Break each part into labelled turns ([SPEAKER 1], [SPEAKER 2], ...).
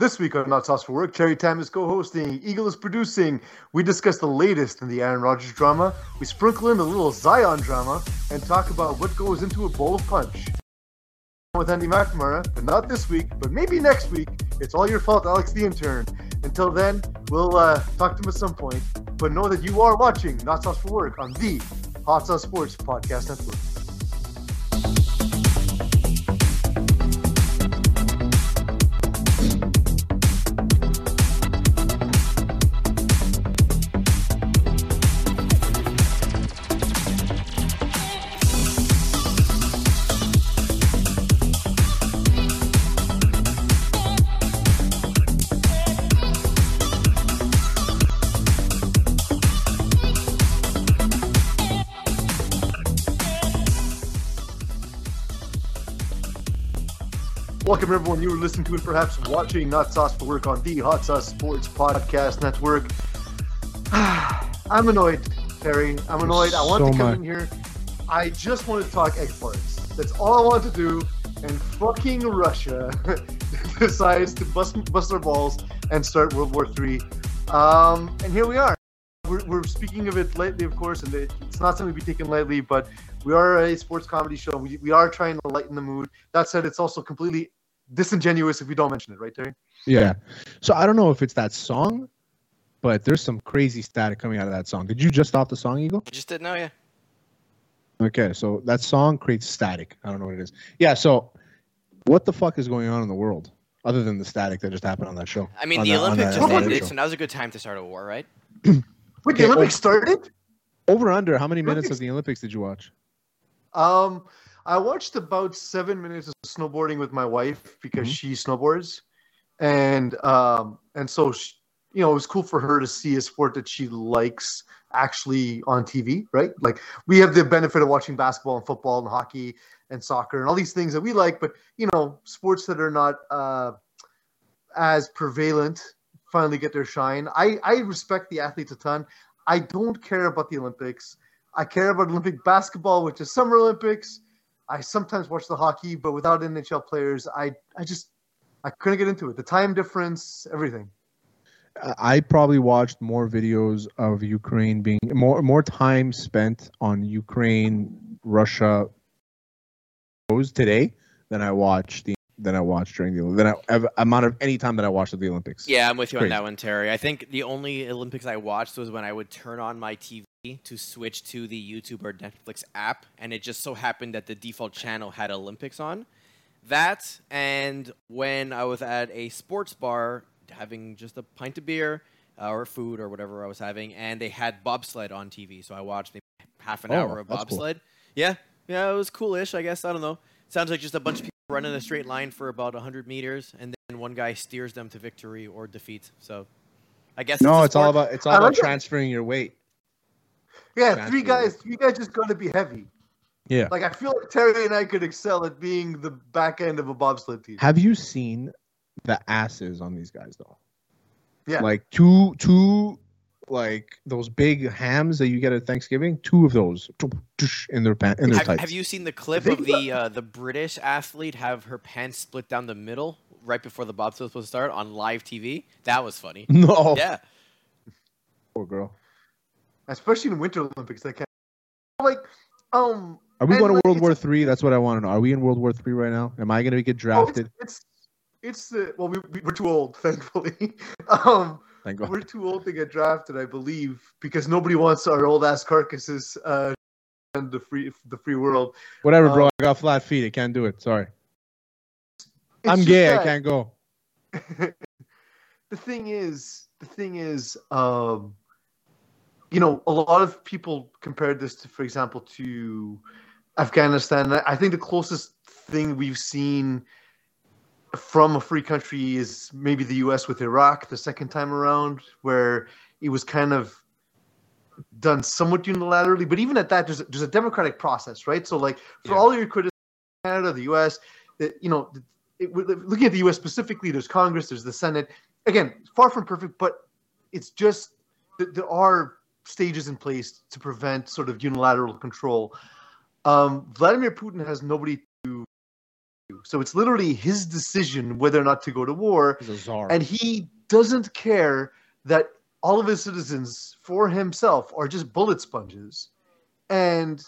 [SPEAKER 1] This week on Not Sauce for Work, Terry Tam is co-hosting, Eagle is producing. We discuss the latest in the Aaron Rodgers drama. We sprinkle in a little Zion drama and talk about what goes into a bowl of punch. With Andy McNamara, but not this week, but maybe next week. It's all your fault, Alex the intern. Until then, we'll uh, talk to him at some point. But know that you are watching Not Sauce for Work on the Hot Sauce Sports Podcast Network. Welcome, everyone. You are listening to and perhaps watching Not Sauce for Work on the Hot Sauce Sports Podcast Network. I'm annoyed, Terry. I'm annoyed. I want
[SPEAKER 2] So
[SPEAKER 1] to come
[SPEAKER 2] much.
[SPEAKER 1] in here. I just want to talk egg parts. That's all I want to do. And fucking Russia decides to bust, bust their balls and start World War III. Um, and here we are. We're, we're speaking of it lightly, of course, and it's not something to be taken lightly, but we are a sports comedy show. We, we are trying to lighten the mood. That said, it's also completely disingenuous if we don't mention it, right, Terry?
[SPEAKER 2] Yeah. So I don't know if it's that song, but there's some crazy static coming out of that song. Did you just stop the song, Eagle?
[SPEAKER 3] Just didn't know, yeah.
[SPEAKER 2] Okay, so that song creates static. I don't know what it is. Yeah, so what the fuck is going on in the world other than the static that just happened on that show?
[SPEAKER 3] I mean,
[SPEAKER 2] On
[SPEAKER 3] the
[SPEAKER 2] that-
[SPEAKER 3] Olympics just ended,
[SPEAKER 2] show?
[SPEAKER 3] so now's a good time to start a war, right?
[SPEAKER 1] Wait,
[SPEAKER 2] Okay,
[SPEAKER 1] the Olympics started?
[SPEAKER 2] Over under, how many minutes
[SPEAKER 1] Olympics-
[SPEAKER 2] of the Olympics did you watch?
[SPEAKER 1] Um, I watched about seven minutes of snowboarding with my wife because
[SPEAKER 2] Mhm.
[SPEAKER 1] she snowboards, and um, and so she, you know it was cool for her to see a sport that she likes actually on TV, right? Like we have the benefit of watching basketball and football and hockey and soccer and all these things that we like, but you know sports that are not uh, as prevalent finally get their shine. I I respect the athletes a ton. I don't care about the Olympics. I care about Olympic basketball, which is Summer Olympics. I sometimes watch the hockey, but without NHL players, I I just I couldn't get into it. The time difference, everything.
[SPEAKER 2] I- I probably watched more videos of Ukraine being more more time spent on Ukraine Russia shows today than I watched the than I watched during the than I ev- amount of any time that I watched of the Olympics.
[SPEAKER 3] Yeah, I'm with you
[SPEAKER 2] Crazy.
[SPEAKER 3] on that one, Terry. I think the only Olympics I watched was when I would turn on my TV to switch to the YouTube or Netflix app, and it just so happened that the default channel had Olympics on. That and when I was at a sports bar having just a pint of beer uh, or food or whatever I was having, and they had bobsled on TV, so I watched maybe half an
[SPEAKER 2] Oh,
[SPEAKER 3] hour of
[SPEAKER 2] that's cool.
[SPEAKER 3] bobsled. Yeah, yeah, it was coolish. I guess I don't know. Sounds like just a bunch of people running a straight line for about 100 meters, and then one guy steers them to victory or defeat. So, I guess
[SPEAKER 2] No,
[SPEAKER 3] a
[SPEAKER 2] it's all about it's all about transferring your weight.
[SPEAKER 1] Yeah, three
[SPEAKER 2] really-
[SPEAKER 1] guys. Three guys just got to be heavy.
[SPEAKER 2] Yeah.
[SPEAKER 1] Like I feel like Terry and I could excel at being the back end of a bobsled team.
[SPEAKER 2] Have you seen the asses on these guys though?
[SPEAKER 1] Yeah.
[SPEAKER 2] Like two two like those big hams that you get at Thanksgiving, two of those in their pants in their
[SPEAKER 3] Have,
[SPEAKER 2] tights.
[SPEAKER 3] have you seen the clip of the uh, the British athlete have her pants split down the middle right before the bobsled was supposed to start on live TV? That was funny.
[SPEAKER 2] No.
[SPEAKER 3] Yeah,
[SPEAKER 2] Poor girl.
[SPEAKER 1] Especially in Winter Olympics, they can't. Like, um,
[SPEAKER 2] Are we going to World War Three? That's what I want to know. Are we in World War Three right now? Am I going to get
[SPEAKER 1] oh, it's
[SPEAKER 2] drafted?
[SPEAKER 1] it's, it's the well, we, we we're too old, thankfully. um,
[SPEAKER 2] Thank God.
[SPEAKER 1] we're too old to get drafted, I believe, because nobody wants our old ass carcasses uh, and the free the free world.
[SPEAKER 2] Whatever, bro.
[SPEAKER 1] um,
[SPEAKER 2] I got flat feet. I can't do it. Sorry. I'm gay. I can't go.
[SPEAKER 1] the thing is, the thing is, um, you know, a lot of people compared this to, for example, to Afghanistan. I think the closest thing we've seen from a free country is maybe the U.S. with Iraq the second time around, where it was kind of done somewhat unilaterally. But even at that, there's a, there's a democratic process, right? So, like, for
[SPEAKER 3] Yeah.
[SPEAKER 1] all your criticism, Canada, the U.S., that you know, it, looking at the U.S. specifically, there's Congress, there's the Senate. Again, far from perfect, but it's just that there are stages in place to prevent sort of unilateral control. Um, Vladimir Putin has nobody to do, So it's literally his decision whether or not to go to war,
[SPEAKER 2] He's a czar.
[SPEAKER 1] and he doesn't care that all of his citizens for himself are just bullet sponges. And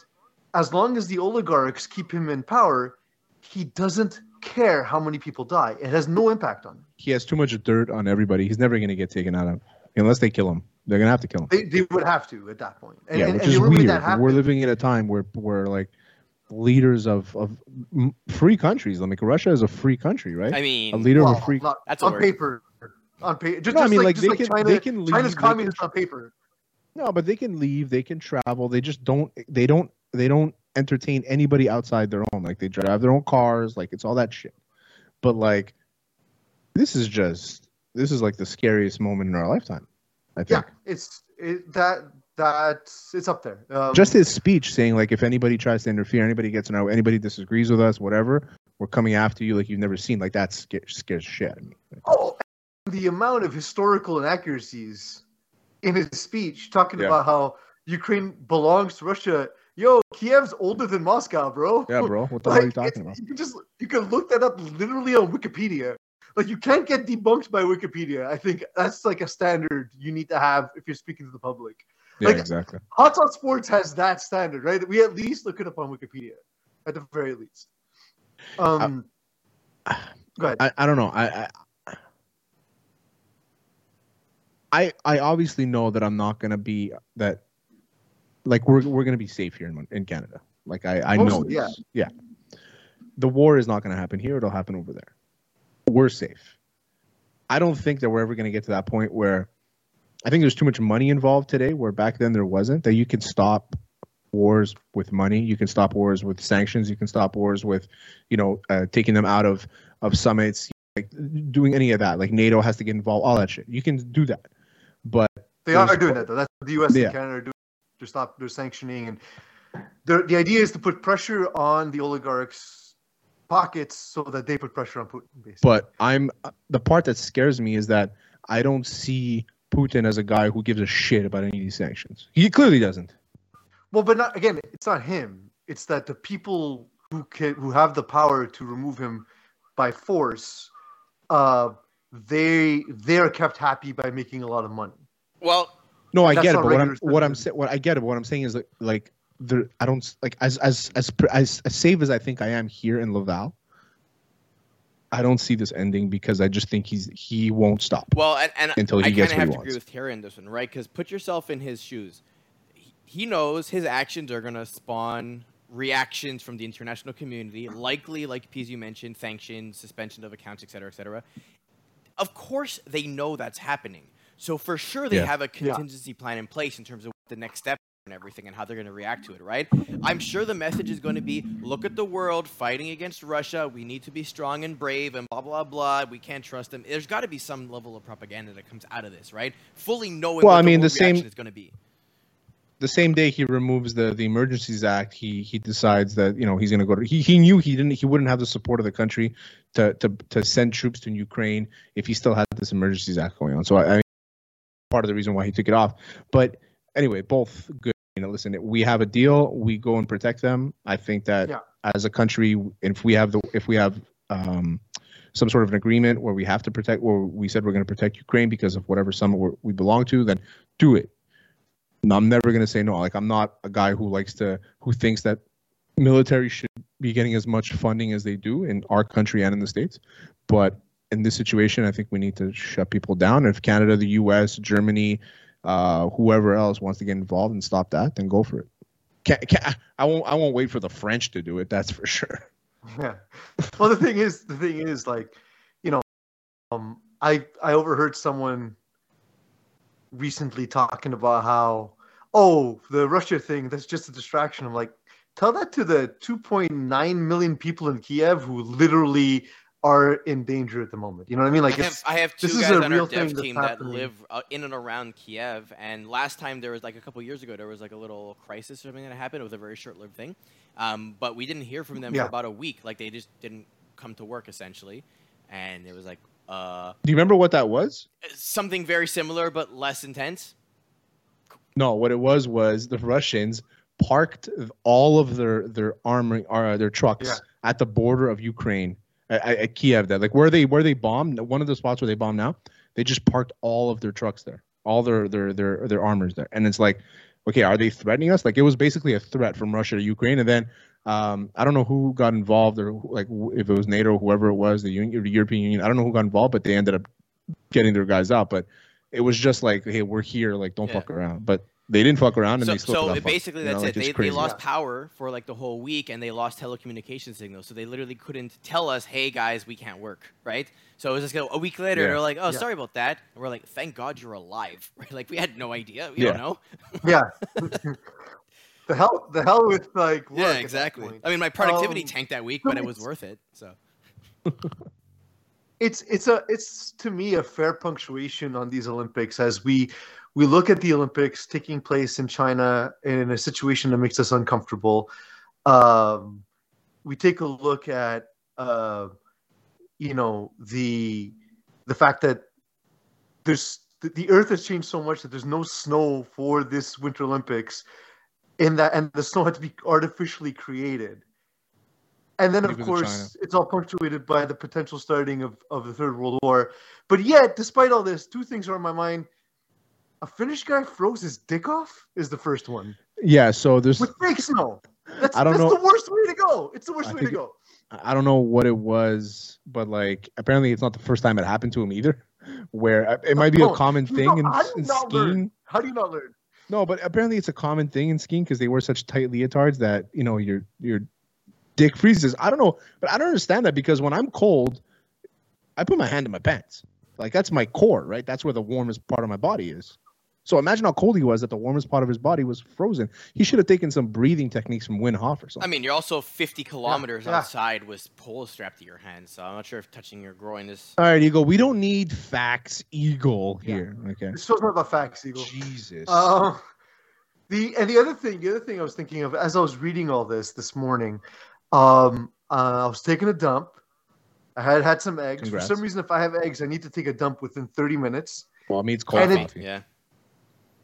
[SPEAKER 1] as long as the oligarchs keep him in power, he doesn't care how many people die. It has no impact on him.
[SPEAKER 2] he has too much dirt on everybody. He's never going to get taken out of unless they kill him. They're going to have to kill him.
[SPEAKER 1] They, they would have to at that point. And,
[SPEAKER 2] yeah,
[SPEAKER 1] and-
[SPEAKER 2] which
[SPEAKER 1] and
[SPEAKER 2] is
[SPEAKER 1] the only way
[SPEAKER 2] weird.
[SPEAKER 1] that
[SPEAKER 2] We're living in a time where where like leaders of of free countries. Like Russia is a free country, right?
[SPEAKER 3] I mean,
[SPEAKER 2] a leader of a free.
[SPEAKER 1] not-
[SPEAKER 3] That's
[SPEAKER 1] on paper. On paper, just,
[SPEAKER 2] No, I
[SPEAKER 1] just
[SPEAKER 2] mean,
[SPEAKER 1] like,
[SPEAKER 2] like,
[SPEAKER 1] just
[SPEAKER 2] they
[SPEAKER 1] like
[SPEAKER 2] can-
[SPEAKER 1] China,
[SPEAKER 2] they can leave-
[SPEAKER 1] China's
[SPEAKER 2] they
[SPEAKER 1] communist on paper.
[SPEAKER 2] No, but they can leave. They can travel. They just don't. They don't. They don't entertain anybody outside their own. Like they drive their own cars. Like it's all that shit. But like, this is just. This is like the scariest moment in our lifetime. I
[SPEAKER 1] Yeah, it's it, that that it's up there. Um,
[SPEAKER 2] just his speech saying like if anybody tries to interfere anybody gets in our anybody disagrees with us whatever we're coming after you like you've never seen like that scares, scares shit out of me
[SPEAKER 1] oh, the amount of historical inaccuracies in his speech talking
[SPEAKER 2] Yeah.
[SPEAKER 1] about how Ukraine belongs to Russia. Yo, Kiev's older than Moscow, bro.
[SPEAKER 2] yeah bro what the hell are you talking about
[SPEAKER 1] You can just you can look that up literally on Wikipedia. Like you can't get debunked by Wikipedia. I think that's like a standard you need to have if you're speaking to the public.
[SPEAKER 2] yeah
[SPEAKER 1] like-
[SPEAKER 2] exactly
[SPEAKER 1] Hot Sauce Sports has that standard, right? We at least look it up on Wikipedia, at the very least. Um, go ahead.
[SPEAKER 2] I, I don't know I, I I I obviously know that I'm not gonna be that like we're we're gonna be safe here in, in Canada like I I know
[SPEAKER 1] Mostly,
[SPEAKER 2] this. yeah the war is not gonna happen here it'll happen over there we're safe I don't think that we're ever gonna get to that point where I think there's too much money involved today, where back then there wasn't. That you can stop wars with money, you can stop wars with sanctions, you can stop wars with, you know, uh, taking them out of of summits, like doing any of that. Like NATO has to get involved, all that shit. You can do that, but
[SPEAKER 1] They are doing that though. That's what the U.S.
[SPEAKER 2] Yeah.
[SPEAKER 1] and Canada are doing. To stop their sanctioning, and the the idea is to put pressure on the oligarchs' pockets so that they put pressure on Putin. Basically.
[SPEAKER 2] but I'm the part that scares me is that I don't see Putin as a guy who gives a shit about any of these sanctions. He clearly doesn't.
[SPEAKER 1] Well, but not again. It's not him. It's that the people who can who have the power to remove him by force, uh, they they are kept happy by making a lot of money.
[SPEAKER 3] well,
[SPEAKER 2] No, I get it, but what I'm what I'm
[SPEAKER 1] citizen.
[SPEAKER 2] saying, what I get it. What I'm saying is like, like there, I don't like as as as as as safe as I think I am here in Laval. I don't see this ending because I just think he's he won't stop.
[SPEAKER 3] well, and, and
[SPEAKER 2] Until he
[SPEAKER 3] I
[SPEAKER 2] gets
[SPEAKER 3] kind of
[SPEAKER 2] what
[SPEAKER 3] have
[SPEAKER 2] he
[SPEAKER 3] to agree
[SPEAKER 2] wants.
[SPEAKER 3] with Terry in this one, right? Because put yourself in his shoes. He- He knows his actions are going to spawn reactions from the international community, likely, like as you mentioned, sanctions, suspension of accounts, et cetera, et cetera. Of course, they know that's happening. So for sure, they
[SPEAKER 2] Yeah.
[SPEAKER 3] have a contingency plan in place in terms of what the next step and everything and how they're going to react to it, right? I'm sure the message is going to be look at the world fighting against Russia. We need to be strong and brave and blah, blah, blah. We can't trust them. There's got to be some level of propaganda that comes out of this, right? Fully knowing
[SPEAKER 2] Well,
[SPEAKER 3] what
[SPEAKER 2] I mean,
[SPEAKER 3] the,
[SPEAKER 2] the same-
[SPEAKER 3] is going to be.
[SPEAKER 2] The same day he removes the the Emergencies Act, he he decides that you know he's going to go to. He, he knew he didn't he wouldn't have the support of the country to to to send troops to Ukraine if he still had this Emergencies Act going on. So I, I part of the reason why he took it off. But anyway, both good. Know, listen, we have a deal. We go and protect them. I think that
[SPEAKER 1] Yeah.
[SPEAKER 2] as a country, if we have the if we have um, some sort of an agreement where we have to protect, where we said we're going to protect Ukraine because of whatever summit we're, belong to, then do it. No, I'm never going to say no. Like I'm not a guy who likes to who thinks that military should be getting as much funding as they do in our country and in the states. But in this situation, I think we need to shut people down. If Canada, the U.S., Germany, uh, whoever else wants to get involved and stop that, then go for it. Can, can, I won't. I won't wait for the French to do it. That's for sure.
[SPEAKER 1] Yeah. Well, the thing is, the thing is, like, you know, um, I I overheard someone recently talking about how, oh, the Russia thing, that's just a distraction. I'm like, tell that to the 2.9 million people in Kiev who literally are in danger at the moment. You know what I mean? Like,
[SPEAKER 3] I have, I have two
[SPEAKER 1] this is
[SPEAKER 3] guys
[SPEAKER 1] a
[SPEAKER 3] on our
[SPEAKER 1] real
[SPEAKER 3] dev team that
[SPEAKER 1] happening.
[SPEAKER 3] live uh, in and around Kiev. And last time there was like a couple years ago, there was like a little crisis or something that happened. It was a very short-lived thing, um, but we didn't hear from them
[SPEAKER 1] Yeah.
[SPEAKER 3] for about a week. Like they just didn't come to work essentially, and it was like uh,
[SPEAKER 2] Do you remember what that was?
[SPEAKER 3] something very similar but less intense.
[SPEAKER 2] No, what it was was the Russians parked all of their their armory, uh, their trucks
[SPEAKER 1] Yeah.
[SPEAKER 2] at the border of Ukraine, at, at Kiev. That like where they where they bombed, one of the spots where they bomb now, they just parked all of their trucks there, all their their their their armors there, and it's like, okay, are they threatening us? Like it was basically a threat from Russia to Ukraine, and then um, I don't know who got involved or like if it was NATO or whoever it was, the, Union, the European Union. I don't know who got involved, but they ended up getting their guys out. But it was just like, hey, we're here, like don't
[SPEAKER 3] Yeah.
[SPEAKER 2] fuck around. But they didn't fuck around, and
[SPEAKER 3] so
[SPEAKER 2] they still
[SPEAKER 3] so
[SPEAKER 2] got
[SPEAKER 3] it
[SPEAKER 2] fucked,
[SPEAKER 3] basically
[SPEAKER 2] you know,
[SPEAKER 3] that's it.
[SPEAKER 2] it's
[SPEAKER 3] They, they lost
[SPEAKER 1] Yeah.
[SPEAKER 3] power for like the whole week, and they lost telecommunication signals. So they literally couldn't tell us, "Hey guys, we can't work." Right? So it was just a week later.
[SPEAKER 2] Yeah.
[SPEAKER 3] They're like, "Oh,
[SPEAKER 1] Yeah.
[SPEAKER 3] sorry about that." And we're like, "Thank God you're alive." Right? Like we had no idea. We
[SPEAKER 2] Yeah.
[SPEAKER 3] don't know.
[SPEAKER 1] Yeah. the hell, the hell with like. work
[SPEAKER 3] yeah, exactly. I mean, my productivity
[SPEAKER 1] Um,
[SPEAKER 3] tanked that week, but it was worth it. So
[SPEAKER 1] it's it's a it's to me a fair punctuation on these Olympics as we we look at the Olympics taking place in China in a situation that makes us uncomfortable. Um, we take a look at uh, you know the the fact that there's the, Earth has changed so much that there's no snow for this Winter Olympics, in that and the snow had to be artificially created. And then, of course, it's all punctuated by the potential starting of, of the Third World War. But yet, despite all this, two things are on my mind. A Finnish guy froze his dick off is the first one
[SPEAKER 2] Yeah, so there's
[SPEAKER 1] with fake snow. That's,
[SPEAKER 2] I don't
[SPEAKER 1] that's
[SPEAKER 2] know-
[SPEAKER 1] the worst way to go. It's the worst
[SPEAKER 2] I
[SPEAKER 1] way to go.
[SPEAKER 2] I don't know what it was, but like apparently it's not the first time it happened to him either. Where uh, it might be a common thing
[SPEAKER 1] know,
[SPEAKER 2] in,
[SPEAKER 1] how do you
[SPEAKER 2] in
[SPEAKER 1] not learn?
[SPEAKER 2] skiing.
[SPEAKER 1] How do you not learn?
[SPEAKER 2] No, but apparently it's a common thing in skiing because they wear such tight leotards that you know your your dick freezes. I don't know, but I don't understand that because when I'm cold, I put my hand in my pants. Like that's my core, right? That's where the warmest part of my body is. So imagine how cold he was that the warmest part of his body was frozen. He should have taken some breathing techniques from Wim Hof or something.
[SPEAKER 3] I mean, you're also 50 kilometers
[SPEAKER 1] yeah.
[SPEAKER 3] outside with poles strapped to your hands. So I'm not sure if touching your groin is.
[SPEAKER 2] All right, Eagle. We don't need facts, Eagle
[SPEAKER 1] Yeah.
[SPEAKER 2] here. Okay.
[SPEAKER 1] This show's not about facts, Eagle.
[SPEAKER 2] Jesus.
[SPEAKER 1] Uh, the and the other thing, the other thing I was thinking of as I was reading all this this morning, um, uh, I was taking a dump. I had had some eggs.
[SPEAKER 2] Congrats.
[SPEAKER 1] For some reason, if I have eggs, I need to take a dump within 30 minutes.
[SPEAKER 2] well, it means cold
[SPEAKER 1] and it-
[SPEAKER 2] coffee.
[SPEAKER 3] Yeah.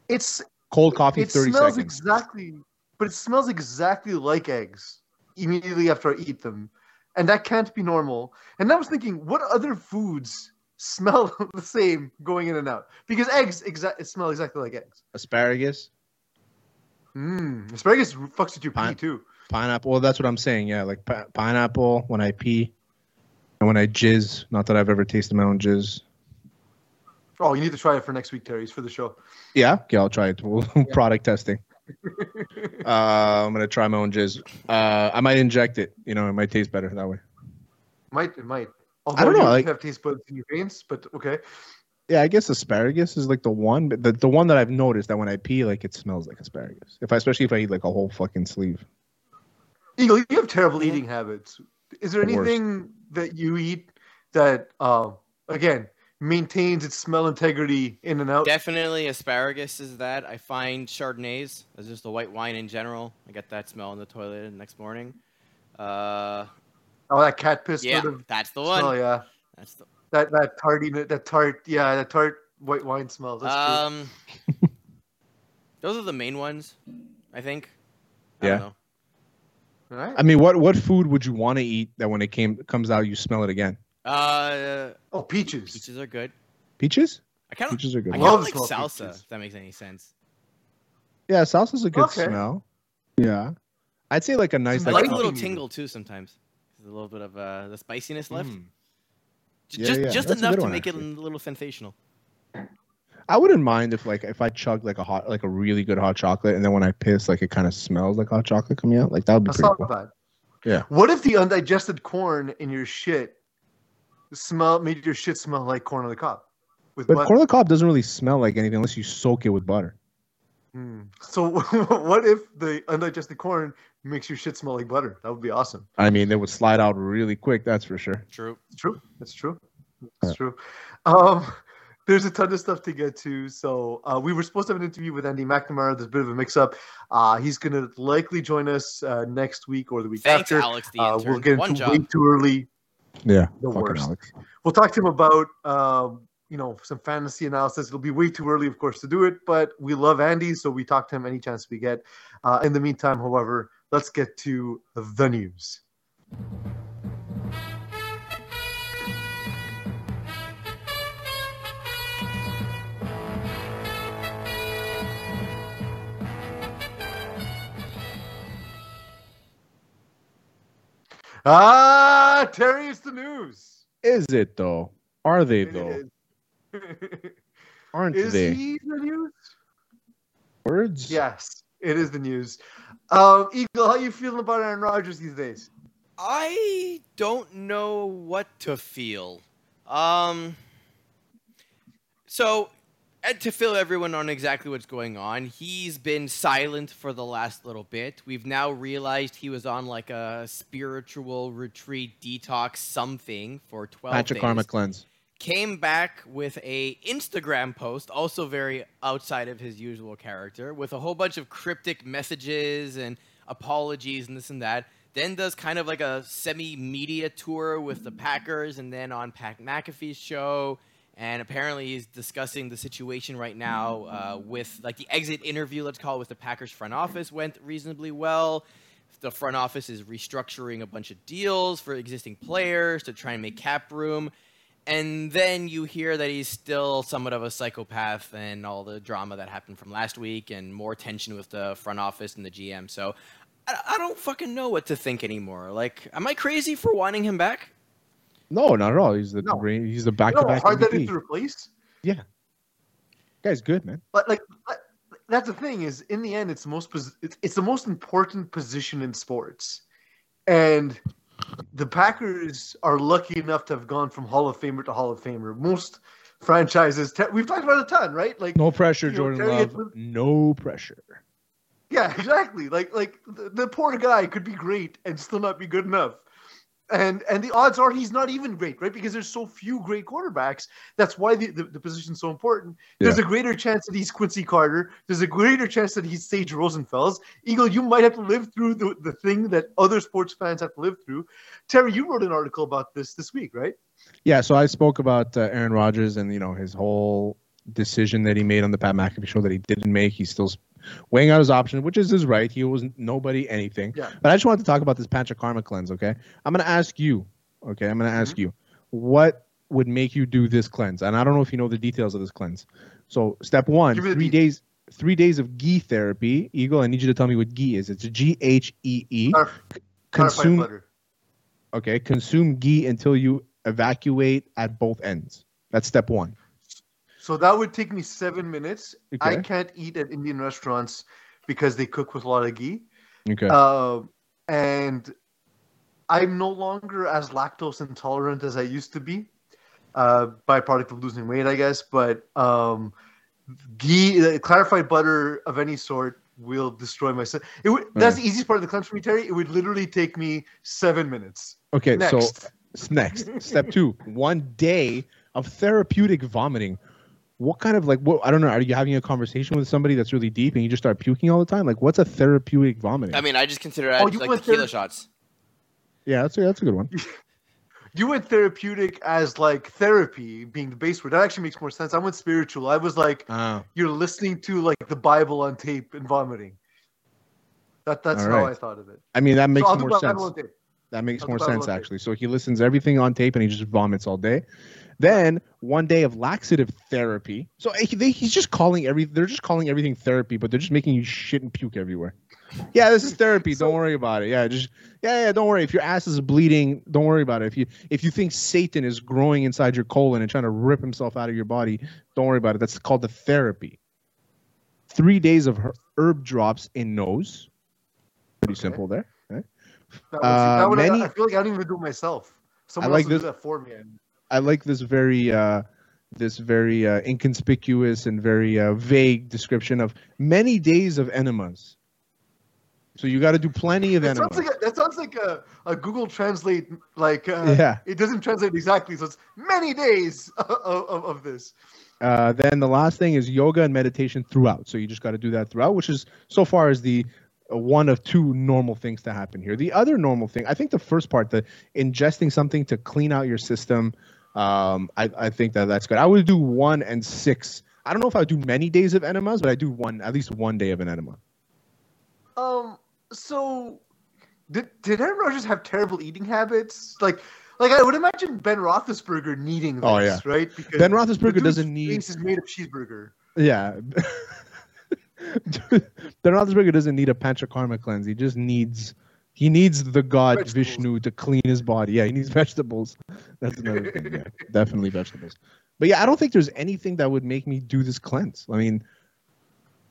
[SPEAKER 1] It's
[SPEAKER 2] Cold coffee,
[SPEAKER 1] it
[SPEAKER 2] 30
[SPEAKER 1] smells
[SPEAKER 2] seconds.
[SPEAKER 1] exactly, but it smells exactly like eggs immediately after I eat them, and that can't be normal. And I was thinking, what other foods smell the same going in and out? Because eggs exa- smell exactly like eggs.
[SPEAKER 2] Asparagus,
[SPEAKER 1] Mmm, asparagus fucks with your pee too.
[SPEAKER 2] pineapple. Well, that's what I'm saying. Yeah, like pi- pineapple when I pee and when I jizz. Not that I've ever tasted my own jizz.
[SPEAKER 1] Oh, you need to try it for next week, Terry's for the show.
[SPEAKER 2] Yeah, okay, I'll try it. We'll product testing. uh, I'm gonna try my own jizz. Uh, I might inject it. You know, it might taste better that way.
[SPEAKER 1] Might it might.
[SPEAKER 2] I don't know,
[SPEAKER 1] you
[SPEAKER 2] like-
[SPEAKER 1] have taste buds in your veins, but okay.
[SPEAKER 2] Yeah, I guess asparagus is like the one, but the, the one that I've noticed that when I pee, like it smells like asparagus. If I, especially if I eat like a whole fucking sleeve.
[SPEAKER 1] Eagle, you have terrible eating habits. Is there
[SPEAKER 2] The worst.
[SPEAKER 1] anything that you eat that, uh, again, maintains its smell integrity in and out?
[SPEAKER 3] Definitely asparagus is that. I find Chardonnays as just a white wine in general. I get that smell in the toilet the next morning. Uh,
[SPEAKER 1] oh, that cat piss
[SPEAKER 3] yeah,
[SPEAKER 1] sort of
[SPEAKER 3] that's the one.
[SPEAKER 1] smell. Yeah,
[SPEAKER 3] That's the
[SPEAKER 1] that that tarty, that tart, yeah, that tart white wine smell. That's true.
[SPEAKER 3] um. those are the main ones, I think. I
[SPEAKER 2] Yeah.
[SPEAKER 3] don't know.
[SPEAKER 1] All right.
[SPEAKER 2] I mean, what what food would you want to eat that when it came comes out you smell it again?
[SPEAKER 3] Uh,
[SPEAKER 1] oh, peaches.
[SPEAKER 3] peaches are good.
[SPEAKER 2] Peaches?
[SPEAKER 3] I kind of,
[SPEAKER 2] Peaches are good.
[SPEAKER 3] I
[SPEAKER 1] Love
[SPEAKER 3] kind of like salsa.
[SPEAKER 1] peaches.
[SPEAKER 3] If that makes any sense.
[SPEAKER 2] Yeah, salsa's a good
[SPEAKER 1] Okay.
[SPEAKER 2] smell. Yeah, I'd say like a nice
[SPEAKER 1] Some
[SPEAKER 3] I
[SPEAKER 2] like.
[SPEAKER 3] like a little tingle too sometimes. There's a little bit of uh, the spiciness left.
[SPEAKER 2] Mm.
[SPEAKER 3] J-
[SPEAKER 2] Yeah,
[SPEAKER 3] just
[SPEAKER 2] yeah,
[SPEAKER 3] just
[SPEAKER 2] that's
[SPEAKER 3] enough to
[SPEAKER 2] one,
[SPEAKER 3] make it a little sensational.
[SPEAKER 2] I wouldn't mind if like if I chugged like a hot like a really good hot chocolate and then when I piss like it kind of smells like hot chocolate coming out. Like that would be
[SPEAKER 1] That's
[SPEAKER 2] pretty cool.
[SPEAKER 1] bad.
[SPEAKER 2] Yeah.
[SPEAKER 1] What if the undigested corn in your shit smell made your shit smell like corn on the cob? With
[SPEAKER 2] But
[SPEAKER 1] butter?
[SPEAKER 2] corn on the cob doesn't really smell like anything unless you soak it with butter.
[SPEAKER 1] Hmm. So what if the undigested corn makes your shit smell like butter? That would be awesome.
[SPEAKER 2] I mean, it would slide out really quick. That's for sure.
[SPEAKER 3] True.
[SPEAKER 1] True. That's true. That's true. Um, there's a ton of stuff to get to. So uh, we were supposed to have an interview with Andy McNamara. There's a bit of a mix-up. Uh, he's going to likely join us uh, next week or the week
[SPEAKER 3] Thanks,
[SPEAKER 1] after.
[SPEAKER 3] Alex the
[SPEAKER 1] Uh,
[SPEAKER 3] intern.
[SPEAKER 1] we'll get
[SPEAKER 3] One
[SPEAKER 1] into
[SPEAKER 3] job.
[SPEAKER 1] way too early.
[SPEAKER 2] Yeah.
[SPEAKER 1] The worst.
[SPEAKER 2] Alex.
[SPEAKER 1] We'll talk to him about um, you know some fantasy analysis. It'll be way too early, of course, to do it, but we love Andy, so we talk to him any chance we get. Uh, in the meantime, however, let's get to the news. Ah, Terry, it's the news.
[SPEAKER 2] Is it though? Are they though? Aren't they?
[SPEAKER 1] Is
[SPEAKER 2] they?
[SPEAKER 1] he the news?
[SPEAKER 2] Words?
[SPEAKER 1] Yes, it is the news. Um, Eagle, how you feeling about Aaron Rodgers these days?
[SPEAKER 3] I don't know what to feel. Um, so, and to fill everyone on exactly what's going on, he's been silent for the last little bit. We've now realized he was on like a spiritual retreat detox something for 12
[SPEAKER 2] Patrick
[SPEAKER 3] days.
[SPEAKER 2] Karma cleanse.
[SPEAKER 3] Came back with a Instagram post, also very outside of his usual character, with a whole bunch of cryptic messages and apologies and this and that then does kind of like a semi media tour with the Packers and then on Pat McAfee's show. And apparently he's discussing the situation right now uh, with like the exit interview, let's call it, with the Packers front office went reasonably well. The front office is restructuring a bunch of deals for existing players to try and make cap room. And then you hear that he's still somewhat of a psychopath and all the drama that happened from last week and more tension with the front office and the GM. So I, I don't fucking know what to think anymore. Like, am I crazy for wanting him back?
[SPEAKER 2] No, not at all. He's the
[SPEAKER 1] No.
[SPEAKER 2] great- he's the back to back
[SPEAKER 1] hard
[SPEAKER 2] MVP.
[SPEAKER 1] to replace?
[SPEAKER 2] Yeah, guy's good, man.
[SPEAKER 1] But like, that's the thing is, in the end, it's the most pos- it's, it's the most important position in sports, and the Packers are lucky enough to have gone from Hall of Famer to Hall of Famer. Most franchises, te- we've talked about a ton, right? Like,
[SPEAKER 2] No pressure,
[SPEAKER 1] You know,
[SPEAKER 2] Jordan Love. No pressure.
[SPEAKER 1] Yeah, exactly. Like like the, the poor guy could be great and still not be good enough. And and the odds are he's not even great, right? Because there's so few great quarterbacks. That's why the, the, the position's so important. There's a greater chance that he's Quincy Carter. There's a greater chance that he's Sage Rosenfels. Eagle, you might have to live through the, the thing that other sports fans have to live through. Terry, you wrote an article about this this week, right?
[SPEAKER 2] Yeah, so I spoke about uh, Aaron Rodgers and you know his whole decision that he made on the Pat McAfee show that he didn't make. He's still weighing out his options, which is his right. He was nobody anything.
[SPEAKER 1] Yeah.
[SPEAKER 2] But I just wanted to talk about this Panchakarma cleanse. Okay, I'm gonna ask you. Okay, I'm gonna ask
[SPEAKER 1] Mm-hmm.
[SPEAKER 2] you what would make you do this cleanse, and I don't know if you know the details of this cleanse. So step one,
[SPEAKER 1] Give me the
[SPEAKER 2] three
[SPEAKER 1] details.
[SPEAKER 2] days. Three days of ghee therapy. Eagle, I need you to tell me what ghee is. It's G H E E. Consume
[SPEAKER 1] butter.
[SPEAKER 2] Okay, consume ghee until you evacuate at both ends. That's step one.
[SPEAKER 1] So that would take me seven minutes. I can't eat at Indian restaurants because they cook with a lot of ghee.
[SPEAKER 2] Okay.
[SPEAKER 1] Um, and I'm no longer as lactose intolerant as I used to be. Uh, byproduct of losing weight, I guess. But um, ghee, uh, clarified butter of any sort will destroy my. se- It would, That's the easiest part of the cleanse for me, Terry. It would literally take me seven minutes.
[SPEAKER 2] okay, so
[SPEAKER 1] Next.
[SPEAKER 2] s- next step two: one day of therapeutic vomiting. What kind of like what? I don't know. Are you having a conversation with somebody that's really deep and you just start puking all the time? Like, what's a therapeutic vomiting?
[SPEAKER 3] I mean, I just consider
[SPEAKER 1] Oh,
[SPEAKER 3] it
[SPEAKER 1] you
[SPEAKER 3] like
[SPEAKER 1] went
[SPEAKER 3] tequila
[SPEAKER 1] there-
[SPEAKER 3] shots.
[SPEAKER 2] yeah, that's a, that's a good one.
[SPEAKER 1] You went therapeutic as like therapy being the base word. That actually makes more sense. I went spiritual. I was like,
[SPEAKER 2] Ah,
[SPEAKER 1] you're listening to like the Bible on tape and vomiting. That that's
[SPEAKER 2] All
[SPEAKER 1] how. I thought of it.
[SPEAKER 2] I mean that makes
[SPEAKER 1] so
[SPEAKER 2] more sense. That makes
[SPEAKER 1] I'll
[SPEAKER 2] more sense actually. So he listens everything on tape and he just vomits all day. Then one day of laxative therapy. So they, he's just calling every. They're just calling everything therapy, but they're just making you shit and puke everywhere. Yeah, this is therapy.
[SPEAKER 1] So-
[SPEAKER 2] don't worry about it. Yeah, just yeah, yeah. Don't worry. If your ass is bleeding, don't worry about it. If you if you think Satan is growing inside your colon and trying to rip himself out of your body, don't worry about it. That's called the therapy. Three days of her- herb drops in nose. Pretty
[SPEAKER 1] Okay.
[SPEAKER 2] simple there. right?
[SPEAKER 1] That
[SPEAKER 2] Uh,
[SPEAKER 1] that I-
[SPEAKER 2] many-
[SPEAKER 1] I feel like I don't even do it myself. Someone
[SPEAKER 2] like
[SPEAKER 1] else will
[SPEAKER 2] this-
[SPEAKER 1] that for me. And
[SPEAKER 2] I like this very uh, this very uh, inconspicuous and very uh, vague description of many days of enemas. So you got to do plenty of
[SPEAKER 1] that
[SPEAKER 2] enemas.
[SPEAKER 1] sounds like a, that sounds like a, a Google Translate. Like uh,
[SPEAKER 2] Yeah.
[SPEAKER 1] it doesn't translate exactly. So it's many days of, of, of this.
[SPEAKER 2] uh, then the last thing is yoga and meditation throughout. So you just got to do that throughout, which is so far is the uh, one of two normal things to happen here. The other normal thing, I think, the first part, the ingesting something to clean out your system. Um, I, I think that that's good. I would do one and six. I don't know if I would do many days of enemas, but I do one at least one day of an enema.
[SPEAKER 1] Um. So did did Aaron Rodgers have terrible eating habits? Like, like I would imagine Ben Roethlisberger needing this,
[SPEAKER 2] Oh, yeah.
[SPEAKER 1] right? Because
[SPEAKER 2] Ben Roethlisberger doesn't need-
[SPEAKER 1] is made of cheeseburger.
[SPEAKER 2] Yeah. ben Roethlisberger doesn't need a panchakarma cleanse. He just needs he needs the god
[SPEAKER 1] Vegetables.
[SPEAKER 2] Vishnu to clean his body. Yeah, he needs vegetables. That's another thing. Yeah, definitely vegetables. But yeah, I don't think there's anything that would make me do this cleanse. I mean,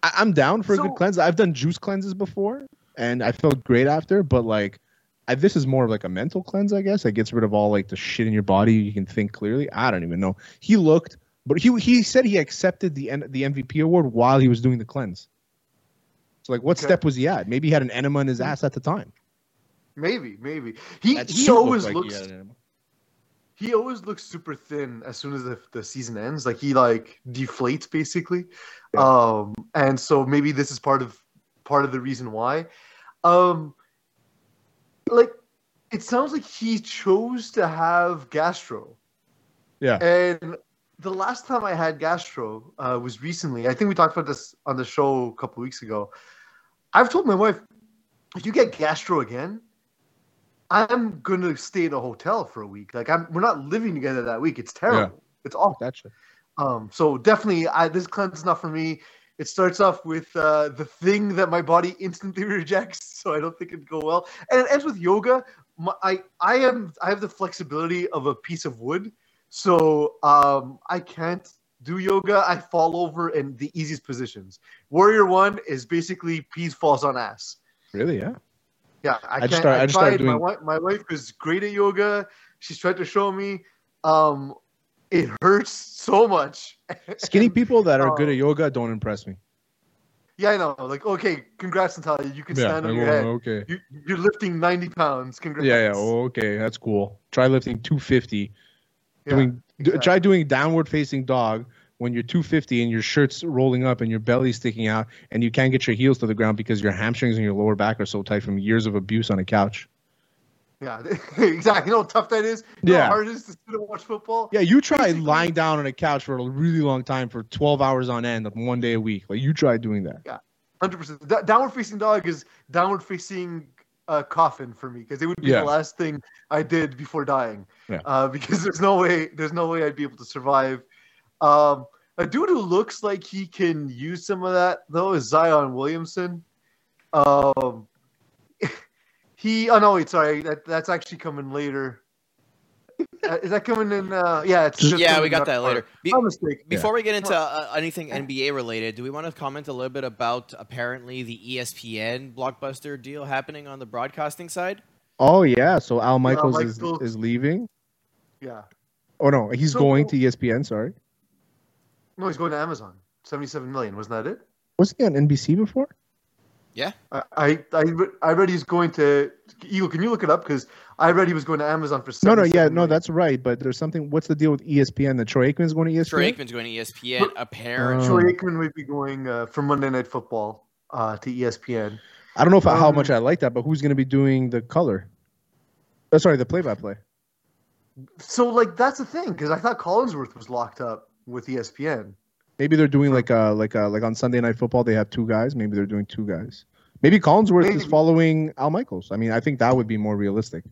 [SPEAKER 2] I, I'm down for a good cleanse. I've done juice cleanses before, and I felt great after. But like, I, this is more of like a mental cleanse, I guess. It gets rid of all like the shit in your body. You can think clearly. I don't even know. He looked, but he he said he accepted the N- the MVP award while he was doing the cleanse. So like, what
[SPEAKER 1] Okay.
[SPEAKER 2] step was he at? Maybe he had an enema in his ass at the time.
[SPEAKER 1] Maybe, maybe he
[SPEAKER 2] That
[SPEAKER 1] he
[SPEAKER 2] suit looked
[SPEAKER 1] always
[SPEAKER 2] like
[SPEAKER 1] looks
[SPEAKER 2] had an enema.
[SPEAKER 1] he always looks super thin as soon as the, the season ends. Like he like deflates basically.
[SPEAKER 2] Yeah.
[SPEAKER 1] Um, and so maybe this is part of part of the reason why. Um, like it sounds like he chose to have gastro.
[SPEAKER 2] Yeah.
[SPEAKER 1] And the last time I had gastro uh, was recently. I think we talked about this on the show a couple weeks ago. I've told my wife, if you get gastro again, I'm gonna stay in a hotel for a week. Like I'm, we're not living together that week. It's terrible. It's awful.
[SPEAKER 2] Shit.
[SPEAKER 1] Um, so definitely, I, this cleanse is not for me. It starts off with uh, the thing that my body instantly rejects, so I don't think it'd go well. And it ends with yoga. My, I I am I have the flexibility of a piece of wood, so um, I can't do yoga. I fall over in the easiest positions. Warrior one is basically peas falls on ass.
[SPEAKER 2] Really? Yeah.
[SPEAKER 1] Yeah, I,
[SPEAKER 2] I
[SPEAKER 1] can't.
[SPEAKER 2] just start-
[SPEAKER 1] I
[SPEAKER 2] I just started
[SPEAKER 1] tried. My wife, my wife is great at yoga. She's tried to show me. Um, it hurts so much.
[SPEAKER 2] Skinny people that are good
[SPEAKER 1] Oh.
[SPEAKER 2] at yoga don't impress me.
[SPEAKER 1] Yeah, I know. Like, okay, congrats, Natalia. You can stand on your head.
[SPEAKER 2] okay.
[SPEAKER 1] You, you're lifting 90 pounds. Congrats.
[SPEAKER 2] Yeah, yeah. Oh, okay, that's cool. Try lifting 250.
[SPEAKER 1] Yeah,
[SPEAKER 2] doing
[SPEAKER 1] exactly.
[SPEAKER 2] try doing downward facing dog when you're 250 and your shirt's rolling up and your belly's sticking out and you can't get your heels to the ground because your hamstrings and your lower back are so tight from years of abuse on a couch.
[SPEAKER 1] Yeah, exactly. You know how tough that is? You know
[SPEAKER 2] Yeah.
[SPEAKER 1] how hard it is to sit and watch football?
[SPEAKER 2] Yeah, you try lying down on a couch for a really long time for 12 hours on end, one day a week. Like you try doing that.
[SPEAKER 1] Yeah, 100%. Da- downward facing dog is downward facing uh, coffin for me because it would be
[SPEAKER 2] Yeah.
[SPEAKER 1] the last thing I did before dying.
[SPEAKER 2] Yeah.
[SPEAKER 1] Uh, because there's no way, there's no way I'd be able to survive. Um, a dude who looks like he can use some of that though is Zion Williamson. Um, he, oh no, wait, sorry, that that's actually coming later. Uh, is that coming in? Uh, yeah, it's just
[SPEAKER 3] yeah, we got that later. Be-
[SPEAKER 1] My mistake.
[SPEAKER 3] Before we get into uh, anything NBA related, do we want to comment a little bit about apparently the ESPN blockbuster deal happening on the broadcasting side?
[SPEAKER 2] Oh yeah, so Al Michaels is,
[SPEAKER 1] Michaels-
[SPEAKER 2] is leaving.
[SPEAKER 1] Yeah.
[SPEAKER 2] Oh no, he's
[SPEAKER 1] So-
[SPEAKER 2] going to ESPN, sorry.
[SPEAKER 1] No, he's going to Amazon. Seventy-seven million. Wasn't that it?
[SPEAKER 2] Was he on NBC before?
[SPEAKER 1] Yeah. I I I read he's going to Eagle. Can you look it up? Because I read he was going to Amazon for.
[SPEAKER 2] No, no, yeah,
[SPEAKER 1] 77
[SPEAKER 2] no, that's right. But there's something. What's the deal with ESPN? That Troy Aikman's going to ESPN.
[SPEAKER 3] Troy Aikman's going to ESPN. Apparently.
[SPEAKER 1] Troy Aikman would be going uh, for Monday Night Football uh, to ESPN.
[SPEAKER 2] I don't know if how
[SPEAKER 1] Um,
[SPEAKER 2] much I like that, but who's going to be doing the color? Oh, sorry, the play-by-play.
[SPEAKER 1] So like that's the thing because I thought Collinsworth was locked up with ESPN.
[SPEAKER 2] Maybe they're doing like a like a like on Sunday Night Football. They have two guys. Maybe they're doing two guys. Maybe Collinsworth is following Al Michaels. I mean, I think that would be more realistic.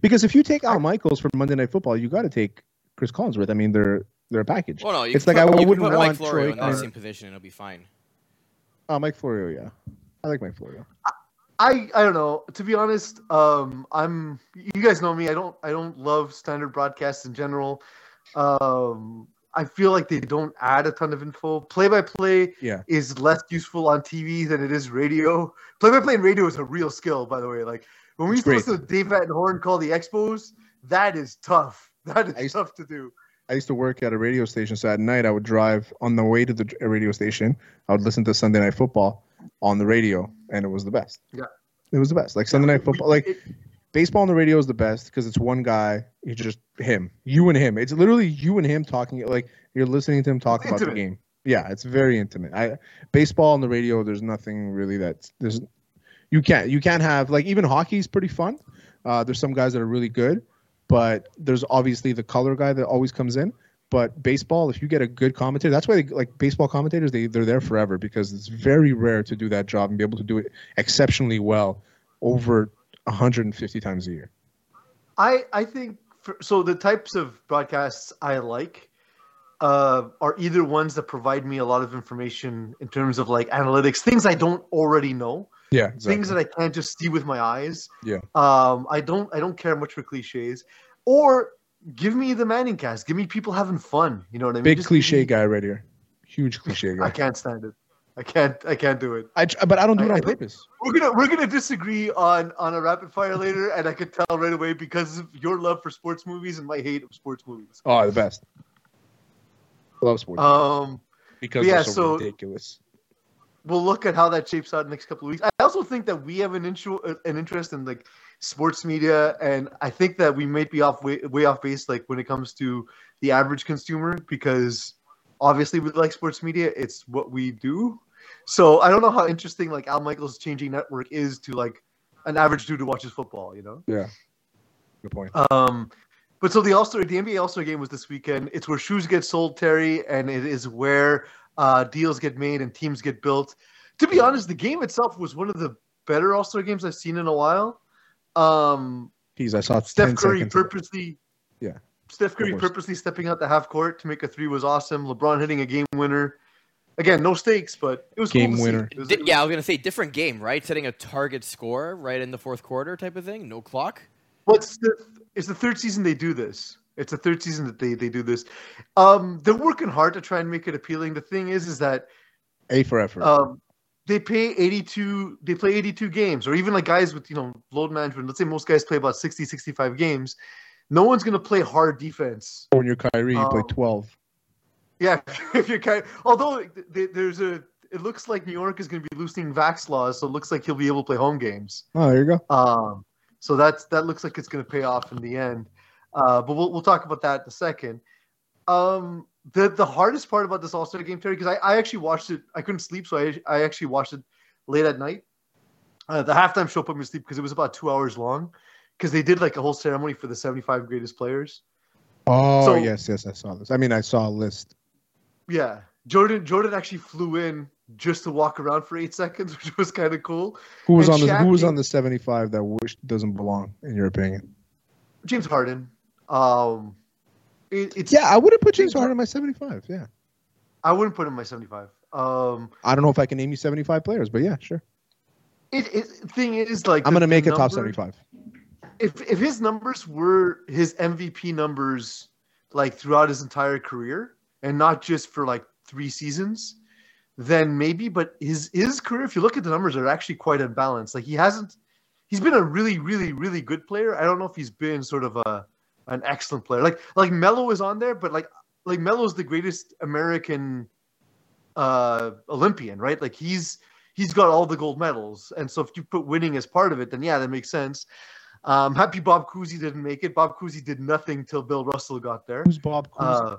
[SPEAKER 2] Because if you take Al Michaels for Monday Night Football, you got to take Chris Collinsworth. I mean, they're they're a package.
[SPEAKER 3] well, no, you
[SPEAKER 2] It's
[SPEAKER 3] can
[SPEAKER 2] like
[SPEAKER 3] put,
[SPEAKER 2] I
[SPEAKER 3] you
[SPEAKER 2] wouldn't
[SPEAKER 3] put Mike
[SPEAKER 2] want
[SPEAKER 3] Florio
[SPEAKER 2] Troy
[SPEAKER 3] in that
[SPEAKER 2] Aikman.
[SPEAKER 3] same position; it'll be fine.
[SPEAKER 2] Oh, Mike Florio, yeah, I like Mike Florio.
[SPEAKER 1] I I don't know. To be honest, um, I'm. You guys know me. I don't. I don't love standard broadcasts in general. Um, I feel like they don't add a ton of info. Play by play is less useful on TV than it is radio. Play by play in radio is a real skill, by the way. Like when we used to
[SPEAKER 2] great.
[SPEAKER 1] listen to Dave Van Horne call the Expos, that is tough. That is tough to do.
[SPEAKER 2] I used to work at a radio station, so at night I would drive on the way to the radio station. I would listen to Sunday Night Football on the radio, and it was the best.
[SPEAKER 1] Yeah.
[SPEAKER 2] it was the best. Like Sunday Night Football, like baseball on the radio is the best because it's one guy. You just him, you and him. It's literally you and him talking. Like you're listening to him talk
[SPEAKER 1] It's
[SPEAKER 2] about the game. Yeah, it's very intimate. I baseball on the radio. There's nothing really that's there's. You can't you can't have like even hockey's pretty fun. Uh, there's some guys that are really good, but there's obviously the color guy that always comes in. But baseball, if you get a good commentator, that's why they, like baseball commentators, they they're there forever because it's very rare to do that job and be able to do it exceptionally well over 150 times a year.
[SPEAKER 1] I I think for, so. The types of broadcasts I like uh, are either ones that provide me a lot of information in terms of like analytics, things I don't already know,
[SPEAKER 2] Yeah, exactly.
[SPEAKER 1] things that I can't just see with my eyes.
[SPEAKER 2] Yeah.
[SPEAKER 1] Um, I don't I don't care much for cliches, or give me the ManningCast. Give me people having fun. You know what I mean?
[SPEAKER 2] Big
[SPEAKER 1] Just
[SPEAKER 2] cliche
[SPEAKER 1] me-
[SPEAKER 2] guy right here. Huge cliche guy.
[SPEAKER 1] I can't stand it. I can't. I can't do it.
[SPEAKER 2] I, but I don't do it
[SPEAKER 1] I-
[SPEAKER 2] on
[SPEAKER 1] I
[SPEAKER 2] purpose.
[SPEAKER 1] We're gonna we're gonna disagree on on a rapid fire later, and I could tell right away because of your love for sports movies and my hate of sports movies.
[SPEAKER 2] Oh, the best. Love sports
[SPEAKER 1] Um,
[SPEAKER 2] because
[SPEAKER 1] yeah,
[SPEAKER 2] so,
[SPEAKER 1] so-
[SPEAKER 2] ridiculous.
[SPEAKER 1] we'll look at how that shapes out next couple of weeks. I also think that we have an intro, an interest in like sports media, and I think that we might be off way, way off base like when it comes to the average consumer because obviously we like sports media. It's what we do. So I don't know how interesting like Al Michaels changing network is to like an average dude who watches football. You know. Yeah.
[SPEAKER 2] Good point.
[SPEAKER 1] Um, but so the All Star, the NBA All Star game was this weekend. It's where shoes get sold, Terry, and it is where uh, deals get made and teams get built. To be honest, the game itself was one of the better All Star games I've seen in a while. Um,
[SPEAKER 2] Jeez, I saw
[SPEAKER 1] Steph
[SPEAKER 2] 10
[SPEAKER 1] Curry
[SPEAKER 2] seconds. of
[SPEAKER 1] purposely,
[SPEAKER 2] Yeah.
[SPEAKER 1] Steph Curry purposely stepping out the half court to make a three was awesome. LeBron hitting a game winner. Again, no stakes, but it was cool
[SPEAKER 2] Game
[SPEAKER 1] to see.
[SPEAKER 2] winner.
[SPEAKER 1] It was-
[SPEAKER 3] Di- yeah, I was gonna say different game, right? Setting a target score right in the fourth quarter, type of thing. No clock.
[SPEAKER 1] What's the? It's the third season they do this. It's the third season that they they do this. Um, they're working hard to try and make it appealing. The thing is, is that
[SPEAKER 2] A for effort.
[SPEAKER 1] um, they pay 82 they play 82 games or even like guys with you know load management let's say most guys play about 60 65 games no one's going to play hard defense
[SPEAKER 2] when you're Kyrie, you play
[SPEAKER 1] um,
[SPEAKER 2] 12.
[SPEAKER 1] Yeah if you're kind although th- th- there's a it looks like new york is going to be loosening vax laws so it looks like he'll be able to play home games
[SPEAKER 2] Oh, there you go.
[SPEAKER 1] um, so that's that looks like it's going to pay off in the end. Uh, but we'll we'll talk about that in a second. Um, the the hardest part about this All Star game, Terry, because I, I actually watched it. I couldn't sleep, so I I actually watched it late at night. Uh, the halftime show put me to sleep because it was about two hours long. Because they did like a whole ceremony for the seventy five greatest players.
[SPEAKER 2] Oh,
[SPEAKER 1] So-
[SPEAKER 2] yes, yes, I saw this. I mean, I saw a list.
[SPEAKER 1] Yeah, Jordan Jordan actually flew in just to walk around for eight seconds, which was kind of cool.
[SPEAKER 2] Who was
[SPEAKER 1] And
[SPEAKER 2] on the
[SPEAKER 1] Shaq
[SPEAKER 2] Who was on the 75 that wish doesn't belong, in your opinion?
[SPEAKER 1] James Harden. Um, it, it's
[SPEAKER 2] Yeah, I wouldn't put James Harden in my 75. Yeah,
[SPEAKER 1] I wouldn't put him in my seventy five. Um,
[SPEAKER 2] I don't know if I can name you 75 players, but yeah, sure.
[SPEAKER 1] It, it thing is like
[SPEAKER 2] I'm
[SPEAKER 1] the-
[SPEAKER 2] gonna make a top 75.
[SPEAKER 1] If if his numbers were his MVP numbers like throughout his entire career and not just for like three seasons, then maybe. But his his career, if you look at the numbers, are actually quite unbalanced. Like he hasn't. He's been a really, really, really good player. I don't know if he's been sort of a an excellent player. Like like Melo is on there, but like like Melo's the greatest American uh Olympian, right? Like he's he's got all the gold medals. And so if you put winning as part of it, then yeah, that makes sense. Um, happy Bob Cousy didn't make it. Bob Cousy did nothing till Bill Russell got there.
[SPEAKER 2] Who's Bob Cousy?
[SPEAKER 1] Uh,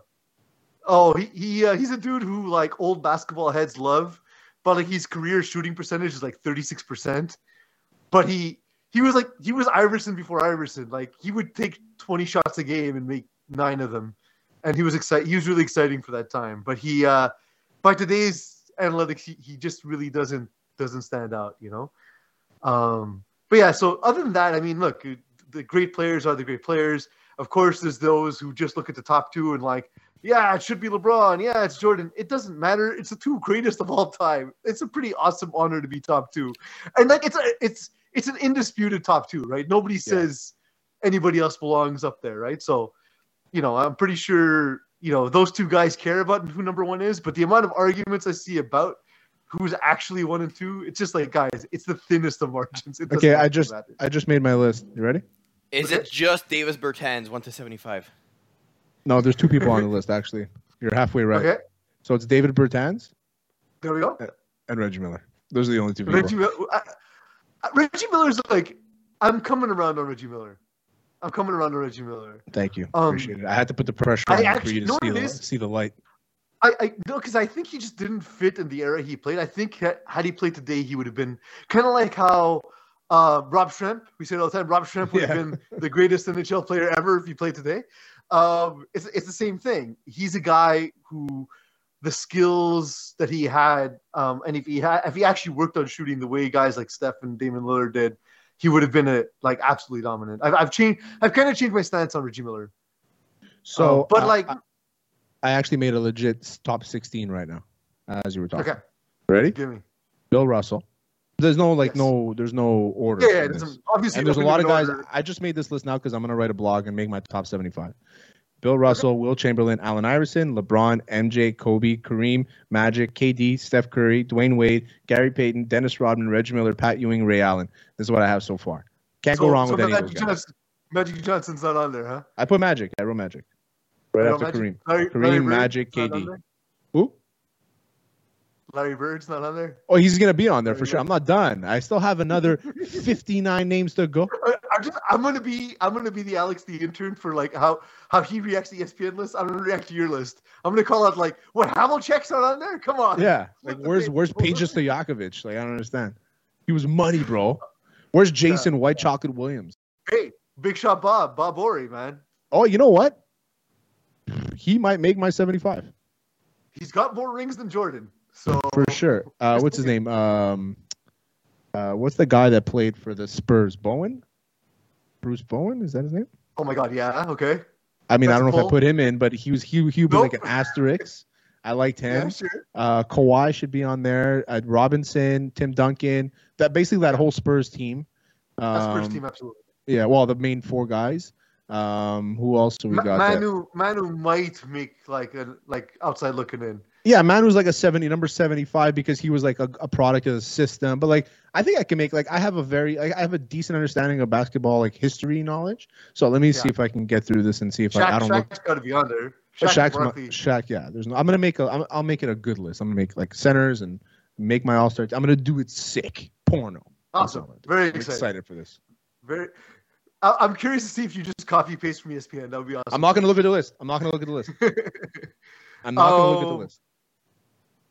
[SPEAKER 1] oh, he, he uh, he's a dude who like old basketball heads love, but like his career shooting percentage is like thirty six percent. But he he was like he was Iverson before Iverson. Like he would take twenty shots a game and make nine of them, and he was excited. He was really exciting for that time. But he uh, by today's analytics, he, he just really doesn't doesn't stand out. You know. Um, but yeah, so other than that, I mean, look, the great players are the great players. Of course, there's those who just look at the top two and like, yeah, it should be LeBron. Yeah, it's Jordan. It doesn't matter. It's the two greatest of all time. It's a pretty awesome honor to be top two, and like it's a, it's it's an indisputed top two, right? Nobody says anybody else belongs up there, right? So, you know, I'm pretty sure you know those two guys care about who number one is, but the amount of arguments I see about who's actually one and two, it's just like guys, it's the thinnest of margins. It
[SPEAKER 2] Okay, I just
[SPEAKER 1] matter.
[SPEAKER 2] I just made my list. You ready?
[SPEAKER 3] Is it just Davis Bertans one to seventy five?
[SPEAKER 2] No, there's two people on the list actually. You're halfway right.
[SPEAKER 1] Okay,
[SPEAKER 2] So it's David Bertans
[SPEAKER 1] there we go.
[SPEAKER 2] and Reggie Miller. Those are the only two people.
[SPEAKER 1] Reggie Miller. I, I, Reggie Miller's like, I'm coming around on Reggie Miller. I'm coming around on Reggie Miller.
[SPEAKER 2] Thank you.
[SPEAKER 1] Um,
[SPEAKER 2] Appreciate it. I had to put the pressure on you for you to see the, see the light.
[SPEAKER 1] I, I no, because I think he just didn't fit in the era he played. I think had he played today, he would have been kind of like how uh, Rob Schremp. We say it all the time. Rob Schremp would have
[SPEAKER 2] Yeah.
[SPEAKER 1] been the greatest NHL player ever if he played today. Um, it's it's the same thing. He's a guy who the skills that he had, um, and if he had, if he actually worked on shooting the way guys like Steph and Damian Lillard did, he would have been a like absolutely dominant. I've, I've changed. I've kind of changed my stance on Reggie Miller.
[SPEAKER 2] So,
[SPEAKER 1] Um, but
[SPEAKER 2] I-
[SPEAKER 1] like,
[SPEAKER 2] I, I actually made a legit top 16 right now, as you were talking.
[SPEAKER 1] okay,
[SPEAKER 2] Ready?
[SPEAKER 1] give me.
[SPEAKER 2] Bill Russell. There's no like
[SPEAKER 1] Yes.
[SPEAKER 2] no there's no order.
[SPEAKER 1] Yeah, yeah. There's
[SPEAKER 2] this.
[SPEAKER 1] obviously,
[SPEAKER 2] and there's a lot of guys.
[SPEAKER 1] order.
[SPEAKER 2] I just made this list now because I'm gonna write a blog and make my top 75. Bill Russell, Wilt Chamberlain, Allen Iverson, LeBron, MJ, Kobe, Kareem, Magic, KD, Steph Curry, Dwyane Wade, Gary Payton, Dennis Rodman, Reggie Miller, Pat Ewing, Ray Allen. This is what I have so far. Can't
[SPEAKER 1] So-
[SPEAKER 2] go wrong
[SPEAKER 1] so
[SPEAKER 2] with any of
[SPEAKER 1] Magic
[SPEAKER 2] those guys.
[SPEAKER 1] Johnson, Magic Johnson's not on there, huh?
[SPEAKER 2] I put Magic. I wrote Magic. Right after
[SPEAKER 1] Magic-
[SPEAKER 2] Kareem.
[SPEAKER 1] Larry,
[SPEAKER 2] Kareem, Magic, KD.
[SPEAKER 1] Larry Bird's not on there.
[SPEAKER 2] Oh, he's gonna be on there for sure.
[SPEAKER 1] Bird.
[SPEAKER 2] I'm not done. I still have another 59 names to go.
[SPEAKER 1] I'm just I'm gonna be I'm gonna be the Alex the intern for like how how he reacts to ESPN list. I'm gonna react to your list. I'm gonna call out like what Havlicek's not on there? Come on.
[SPEAKER 2] Yeah, like where's where's Peja Stojakovic? Like I don't understand. He was money, bro. Where's Jason White Chocolate Williams?
[SPEAKER 1] Hey, Big Shot Bob, Bob Horry, man.
[SPEAKER 2] Oh, you know what? He might make my 75
[SPEAKER 1] He's got more rings than Jordan. So
[SPEAKER 2] for sure. Uh, what's his name? Um, uh, what's the guy that played for the Spurs? Bowen? Bruce Bowen? Is that his name?
[SPEAKER 1] Oh my God, yeah, okay.
[SPEAKER 2] I mean, I don't know if I put him in, but he was he he would be like
[SPEAKER 1] Nope.
[SPEAKER 2] an asterisk. I liked him.
[SPEAKER 1] Yeah, sure.
[SPEAKER 2] Uh, Kawhi should be on there. Uh, Robinson, Tim Duncan. That basically that whole Spurs team.
[SPEAKER 1] That's
[SPEAKER 2] Um,
[SPEAKER 1] first team, absolutely.
[SPEAKER 2] Yeah, well, the main four guys. Um, who else do we got? there?
[SPEAKER 1] Manu Manu might make like a like outside looking in.
[SPEAKER 2] Yeah, Manu's like a seventy, number seventy-five, because he was like a, a product of the system. But like, I think I can make like I have a very I I have a decent understanding of basketball like history knowledge. So let me see if I can get through this and see if
[SPEAKER 1] Shaq,
[SPEAKER 2] I, I don't look.
[SPEAKER 1] Shaq's got to be under. there. Shaq,
[SPEAKER 2] Shaq's
[SPEAKER 1] and
[SPEAKER 2] not,
[SPEAKER 1] Barkley.
[SPEAKER 2] Shaq, yeah. There's no. I'm gonna make a. I'm, I'll make it a good list. I'm gonna make like centers and make my all star. I'm gonna do it sick, porno.
[SPEAKER 1] Awesome.
[SPEAKER 2] all I do.
[SPEAKER 1] Very excited
[SPEAKER 2] for this.
[SPEAKER 1] Very. I- I'm curious to see if you just copy paste from ESPN. That would be awesome.
[SPEAKER 2] I'm not gonna look at the list. I'm not gonna look at the list. I'm not gonna look at the
[SPEAKER 1] Oh.
[SPEAKER 2] list.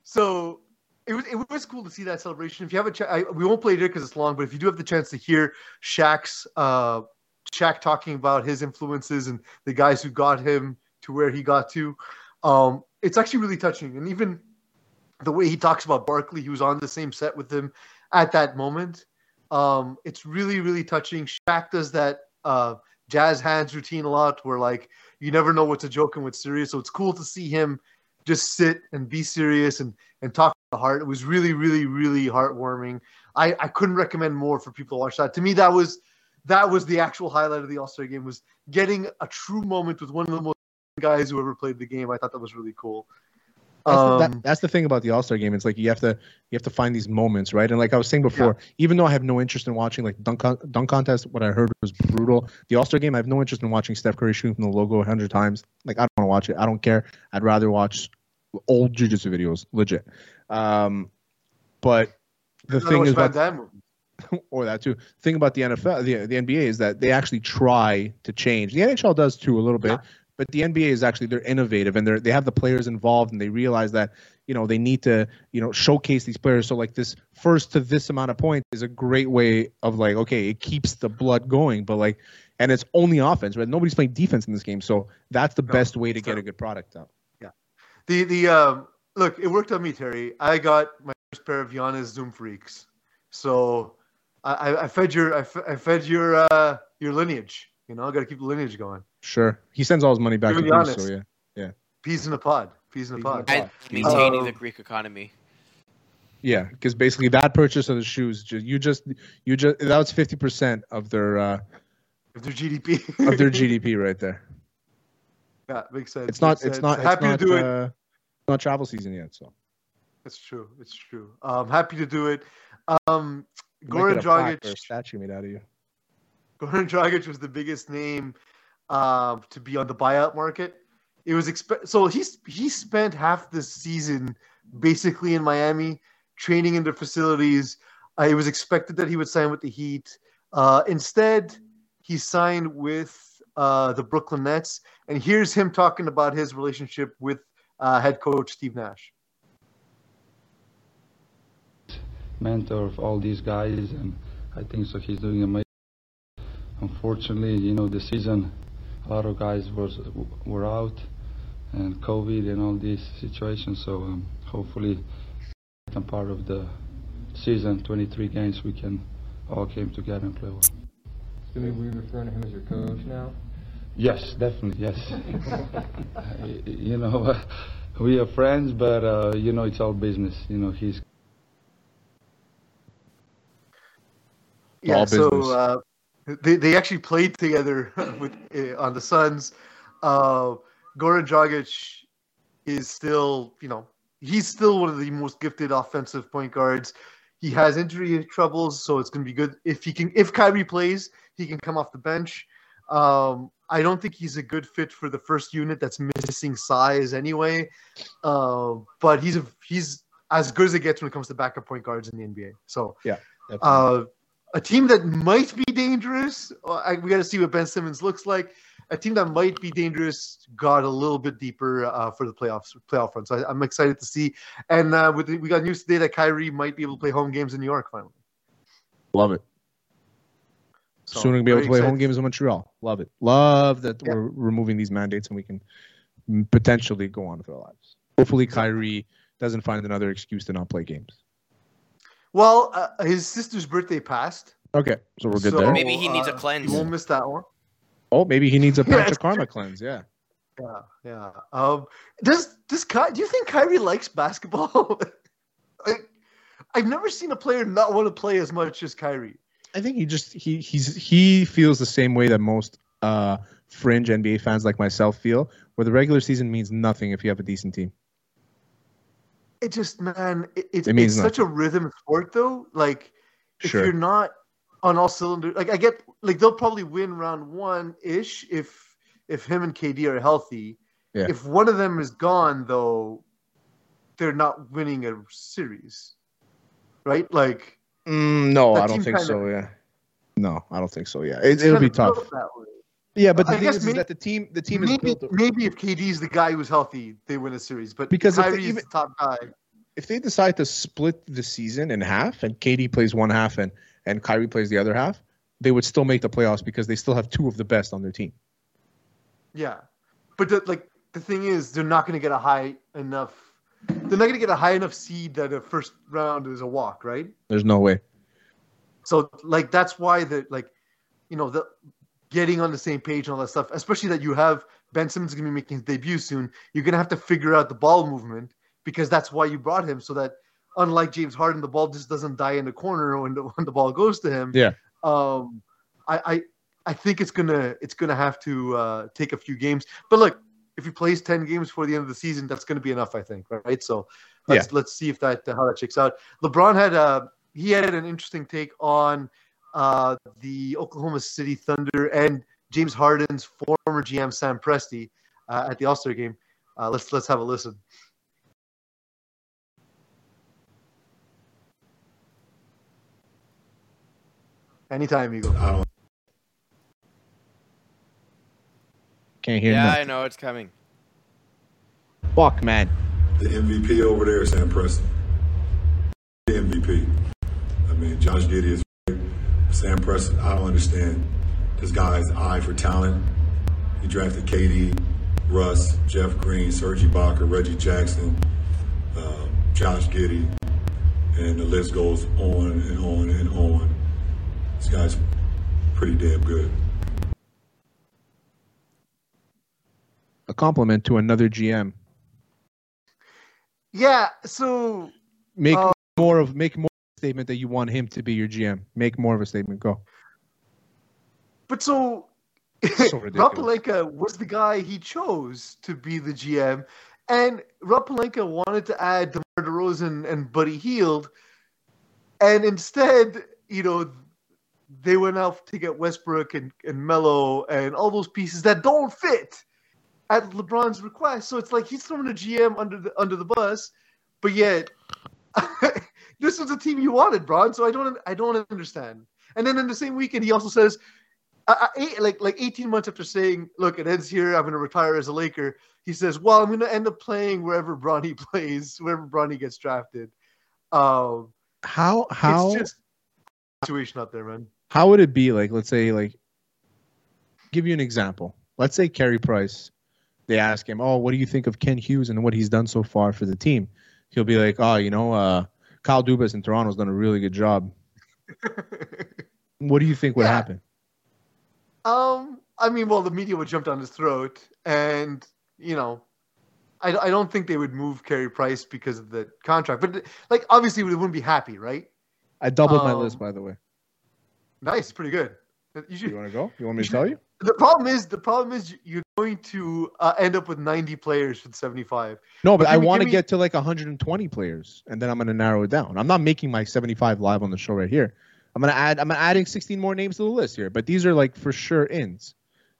[SPEAKER 1] so it was it was cool to see that celebration. If you have a chance, we won't play it because it's long, but if you do have the chance to hear Shaq's uh, Shaq talking about his influences and the guys who got him to where he got to, um, it's actually really touching. And even the way he talks about Barkley, he was on the same set with him at that moment. Um, it's really really touching. Shaq does that uh, jazz hands routine a lot, where like you never know what's a joke and what's serious. So it's cool to see him just sit and be serious and and talk to the heart. It was really, really, really heartwarming. I I couldn't recommend more for people to watch that. To me, that was that was the actual highlight of the All Star game was getting a true moment with one of the most guys who ever played the game. I thought that was really cool.
[SPEAKER 2] That's, the,
[SPEAKER 1] Um,
[SPEAKER 2] that, that's the thing about the All Star game. It's like you have to you have to find these moments, right? And like I was saying before, even though I have no interest in watching like dunk con- dunk contest, what I heard was brutal. The All Star game, I have no interest in watching Steph Curry shooting from the logo a hundred times. Like I don't want to watch it. I don't care. I'd rather watch old jujitsu videos, legit. Um, but the thing is about
[SPEAKER 1] movies.
[SPEAKER 2] or that too. Thing about the NFL, the the NBA is that they actually try to change. The NHL does too a little bit,
[SPEAKER 1] Yeah.
[SPEAKER 2] But the NBA is actually they're innovative and they're they have the players involved and they realize that you know they need to you know showcase these players. So like this first to this amount of points is a great way of like okay it keeps the blood going, but like and it's only offense, right? Nobody's playing defense in this game, so that's the
[SPEAKER 1] No,
[SPEAKER 2] best way to get a good product out.
[SPEAKER 1] Yeah, the the um, look, it worked on me, Terry. I got my first pair of Giannis Zoom freaks, so I, I, fed your I, I fed your uh, your lineage. You know, I got to keep the lineage going.
[SPEAKER 2] Sure, he sends all his money back
[SPEAKER 1] To
[SPEAKER 2] to
[SPEAKER 1] be honest.
[SPEAKER 2] so yeah.
[SPEAKER 1] Peas in a pod. Peas in a
[SPEAKER 2] Peas in a
[SPEAKER 1] pod.
[SPEAKER 2] pod.
[SPEAKER 3] And maintaining
[SPEAKER 1] Um,
[SPEAKER 3] the Greek economy.
[SPEAKER 2] Yeah, because basically that purchase of the shoes, just you just you just that was fifty percent of their uh,
[SPEAKER 1] Of their GDP.
[SPEAKER 2] of their GDP right there.
[SPEAKER 1] yeah, makes sense.
[SPEAKER 2] It's not
[SPEAKER 1] makes
[SPEAKER 2] it's
[SPEAKER 1] sense.
[SPEAKER 2] not
[SPEAKER 1] happy
[SPEAKER 2] not,
[SPEAKER 1] to do it.
[SPEAKER 2] uh, not travel season yet, so
[SPEAKER 1] It's true. It's true. Um, happy to do it. Um,
[SPEAKER 2] You might
[SPEAKER 1] Goran
[SPEAKER 2] get a plaque
[SPEAKER 1] Dragic.
[SPEAKER 2] statue made out of you.
[SPEAKER 1] Goran Dragic was the biggest name um, to be on the buyout market. It was expe- so he's he spent half the season basically in Miami training in their facilities. Uh, it was expected that he would sign with the Heat. Uh, instead, he signed with uh, the Brooklyn Nets. And here's him talking about his relationship with uh, head coach Steve Nash.
[SPEAKER 4] mentor of all these guys, and I think so. He's doing amazing. Unfortunately, you know, the season, a lot of guys was were out, and COVID and all these situations. So um, hopefully, some part of the season, 23 games, we can all came together and play well.
[SPEAKER 5] So we we referring to him as your coach now?
[SPEAKER 4] Yes, definitely, yes. Uh, you know, we are friends, but uh, you know, it's all business. You know, he's
[SPEAKER 1] Yeah,
[SPEAKER 2] All
[SPEAKER 1] so
[SPEAKER 2] business.
[SPEAKER 1] uh, they they actually played together with uh, on the Suns. Uh, Goran Dragic is still, you know, he's still one of the most gifted offensive point guards. He has injury troubles, so it's going to be good if he can. If Kyrie plays, he can come off the bench. Um, I don't think he's a good fit for the first unit that's missing size anyway. Uh, but he's a, he's as good as it gets when it comes to backup point guards in the NBA. So yeah, uh, a team that might be dangerous. I, we got to see what Ben Simmons looks like. A team that might be dangerous got a little bit deeper uh, for the playoffs, playoff run. So I, I'm excited to see. And uh, with the, we got news today that Kyrie might be able to play home games in New York finally.
[SPEAKER 2] Love it.
[SPEAKER 1] So,
[SPEAKER 2] Soon to be able
[SPEAKER 1] very
[SPEAKER 2] to play home games in Montreal. Love it. Love that
[SPEAKER 1] Yeah.
[SPEAKER 2] we're removing these mandates and we can potentially go on with our lives. Hopefully, Kyrie doesn't find another excuse to not play games.
[SPEAKER 1] Well, uh, his sister's birthday passed.
[SPEAKER 2] Okay, so we're good
[SPEAKER 1] so,
[SPEAKER 2] there.
[SPEAKER 3] Maybe he needs a
[SPEAKER 1] uh,
[SPEAKER 3] cleanse.
[SPEAKER 1] He won't miss that one.
[SPEAKER 2] Oh, maybe he needs a
[SPEAKER 1] Yeah,
[SPEAKER 2] Panchakarma cleanse. Yeah.
[SPEAKER 1] Yeah, yeah. Um, does does Ky- do you think Kyrie likes basketball? like, I've never seen a player not want to play as much as Kyrie.
[SPEAKER 2] I think he just he he's he feels the same way that most uh fringe NBA fans like myself feel, where the regular season means nothing if you have a decent team.
[SPEAKER 1] It just, man, it, it's,
[SPEAKER 2] It
[SPEAKER 1] it's such a rhythm sport, though. Like, if
[SPEAKER 2] Sure.
[SPEAKER 1] you're not on all cylinders, like I get, like they'll probably win round one ish if if him and KD are healthy.
[SPEAKER 2] Yeah.
[SPEAKER 1] If one of them is gone, though, they're not winning a series, right? Like,
[SPEAKER 2] Mm, no, I don't think so. Yeah. No, I don't think so. Yeah, it, it'll be tough.
[SPEAKER 1] Built that way.
[SPEAKER 2] Yeah, but the
[SPEAKER 1] I
[SPEAKER 2] thing
[SPEAKER 1] guess
[SPEAKER 2] is, is
[SPEAKER 1] maybe-
[SPEAKER 2] that the team the team is
[SPEAKER 1] maybe,
[SPEAKER 2] built.
[SPEAKER 1] maybe if KD's the guy who's healthy, they win a series. But
[SPEAKER 2] Because if they even-
[SPEAKER 1] the top guy.
[SPEAKER 2] if they decide to split the season in half and KD plays one half and and Kyrie plays the other half, they would still make the playoffs because they still have two of the best on their team.
[SPEAKER 1] Yeah, but the, like the thing is, they're not going to get a high enough. They're not going to get a high enough seed that a first round is a walk, right?
[SPEAKER 2] There's no way.
[SPEAKER 1] So like that's why the like, you know, the getting on the same page and all that stuff. Especially that you have Ben Simmons going to be making his debut soon. You're going to have to figure out the ball movement because that's why you brought him. So that unlike James Harden, the ball just doesn't die in the corner when the when the ball goes to him.
[SPEAKER 2] Yeah.
[SPEAKER 1] Um, I I, I think it's gonna it's gonna have to uh, take a few games. But look, if he plays ten games before the end of the season, that's gonna be enough, I think. Right. So let's let's see if that how that shakes out. LeBron had a he had an interesting take on uh, the Oklahoma City Thunder and James Harden's former GM Sam Presti uh, at the All Star game. Uh, let's let's have a listen. Anytime, Eagle.
[SPEAKER 6] I don't.
[SPEAKER 2] Can't hear
[SPEAKER 3] yeah,
[SPEAKER 2] nothing.
[SPEAKER 3] I know it's coming.
[SPEAKER 2] Fuck, man.
[SPEAKER 6] The MVP over there is Sam Presti. The MVP. I mean, Josh Giddey is great. Sam Presti, I don't understand this guy's eye for talent. He drafted KD, Russ, Jeff Green, Serge Ibaka, Reggie Jackson, uh, Josh Giddey, and the list goes on and on and on. This guy's pretty damn good.
[SPEAKER 2] A compliment to another GM.
[SPEAKER 1] Yeah. So
[SPEAKER 2] Make
[SPEAKER 1] Uh,
[SPEAKER 2] more of make more of a statement that you want him to be your GM. Make more of a statement. Go.
[SPEAKER 1] But so,
[SPEAKER 2] So
[SPEAKER 1] Pelinka was the guy he chose to be the GM, and Rob Pelinka wanted to add DeMar DeRozan and Buddy Hield, and instead, you know, they went out to get Westbrook and, and Melo and all those pieces that don't fit at LeBron's request. So it's like he's throwing a GM under the under the bus, but yet this was a team you wanted, Bron. So I don't I don't understand. And then in the same weekend, he also says, I, I, eight, like like 18 months after saying, "Look, it ends here. I'm going to retire as a Laker." He says, "Well, I'm going to end up playing wherever Bronny plays, wherever Bronny gets drafted." Um,
[SPEAKER 2] How how
[SPEAKER 1] it's just situation out there, man.
[SPEAKER 2] how would it be like? Let's say like, give you an example. Let's say Carey Price. They ask him, "Oh, what do you think of Kent Hughes and what he's done so far for the team?" He'll be like, "Oh, you know, uh, Kyle Dubas in Toronto's done a really good job." What do you think would
[SPEAKER 1] Yeah.
[SPEAKER 2] happen?
[SPEAKER 1] Um, I mean, well, the media would jump down his throat, and you know, I, I don't think they would move Carey Price because of the contract. But like, obviously, they wouldn't be happy, right?
[SPEAKER 2] I doubled my
[SPEAKER 1] Um,
[SPEAKER 2] list, by the way.
[SPEAKER 1] Nice, pretty good. You should.
[SPEAKER 2] You want to go? You want me to tell you?
[SPEAKER 1] The problem is, the problem is, you're going to uh, end up with 90 players the 75.
[SPEAKER 2] No, but
[SPEAKER 1] Give
[SPEAKER 2] I want to
[SPEAKER 1] me-
[SPEAKER 2] get to like 120 players, and then I'm going to narrow it down. I'm not making my 75 live on the show right here. I'm going to add. I'm adding 16 more names to the list here, but these are like for sure ins.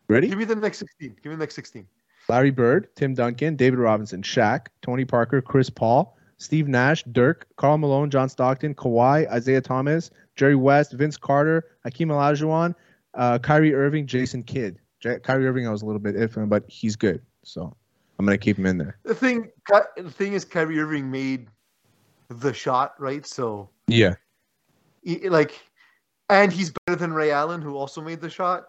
[SPEAKER 2] Ready?
[SPEAKER 1] Give me the next 16. Give me the next 16.
[SPEAKER 2] Larry Bird, Tim Duncan, David Robinson, Shaq, Tony Parker, Chris Paul, Steve Nash, Dirk, Karl Malone, John Stockton, Kawhi, Isaiah Thomas, Jerry West, Vince Carter, Hakeem Olajuwon, uh, Kyrie Irving, Jason Kidd. J- Kyrie Irving, I was a little bit iffy, but he's good, so I'm gonna keep him in there.
[SPEAKER 1] The thing, the thing is, Kyrie Irving made the shot, right? So,
[SPEAKER 2] Yeah,
[SPEAKER 1] he, like, and he's better than Ray Allen, who also made the shot.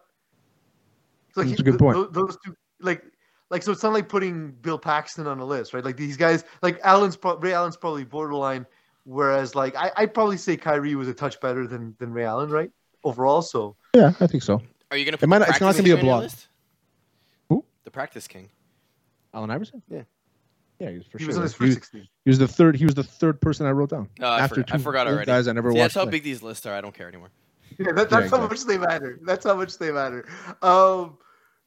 [SPEAKER 1] So
[SPEAKER 2] That's a good point.
[SPEAKER 1] those two, like, like, so it's not like putting Bill Paxton on a list, right? Like these guys, like Allen's, pro- Ray Allen's probably borderline, whereas like I, I'd probably say Kyrie was a touch better than than Ray Allen, right? Overall, so
[SPEAKER 2] yeah, I think so.
[SPEAKER 3] Are you gonna
[SPEAKER 2] It might not- it's not
[SPEAKER 3] practice
[SPEAKER 2] gonna be a
[SPEAKER 3] king on your
[SPEAKER 2] block. Who?
[SPEAKER 3] The practice king.
[SPEAKER 2] Allen Iverson.
[SPEAKER 3] Yeah.
[SPEAKER 2] yeah, he's for
[SPEAKER 1] he
[SPEAKER 2] sure.
[SPEAKER 1] was on his
[SPEAKER 2] he,
[SPEAKER 1] first
[SPEAKER 2] was,
[SPEAKER 1] 16.
[SPEAKER 2] he was the third. He was the third person I wrote down.
[SPEAKER 3] I,
[SPEAKER 2] After
[SPEAKER 3] forgot, I forgot
[SPEAKER 2] old
[SPEAKER 3] already.
[SPEAKER 2] guys I never
[SPEAKER 3] See,
[SPEAKER 2] watched
[SPEAKER 3] that's how
[SPEAKER 2] play.
[SPEAKER 3] big these lists are. I don't care anymore.
[SPEAKER 1] Yeah, that, that's
[SPEAKER 2] Yeah,
[SPEAKER 1] how much they matter. That's how much they matter. Um,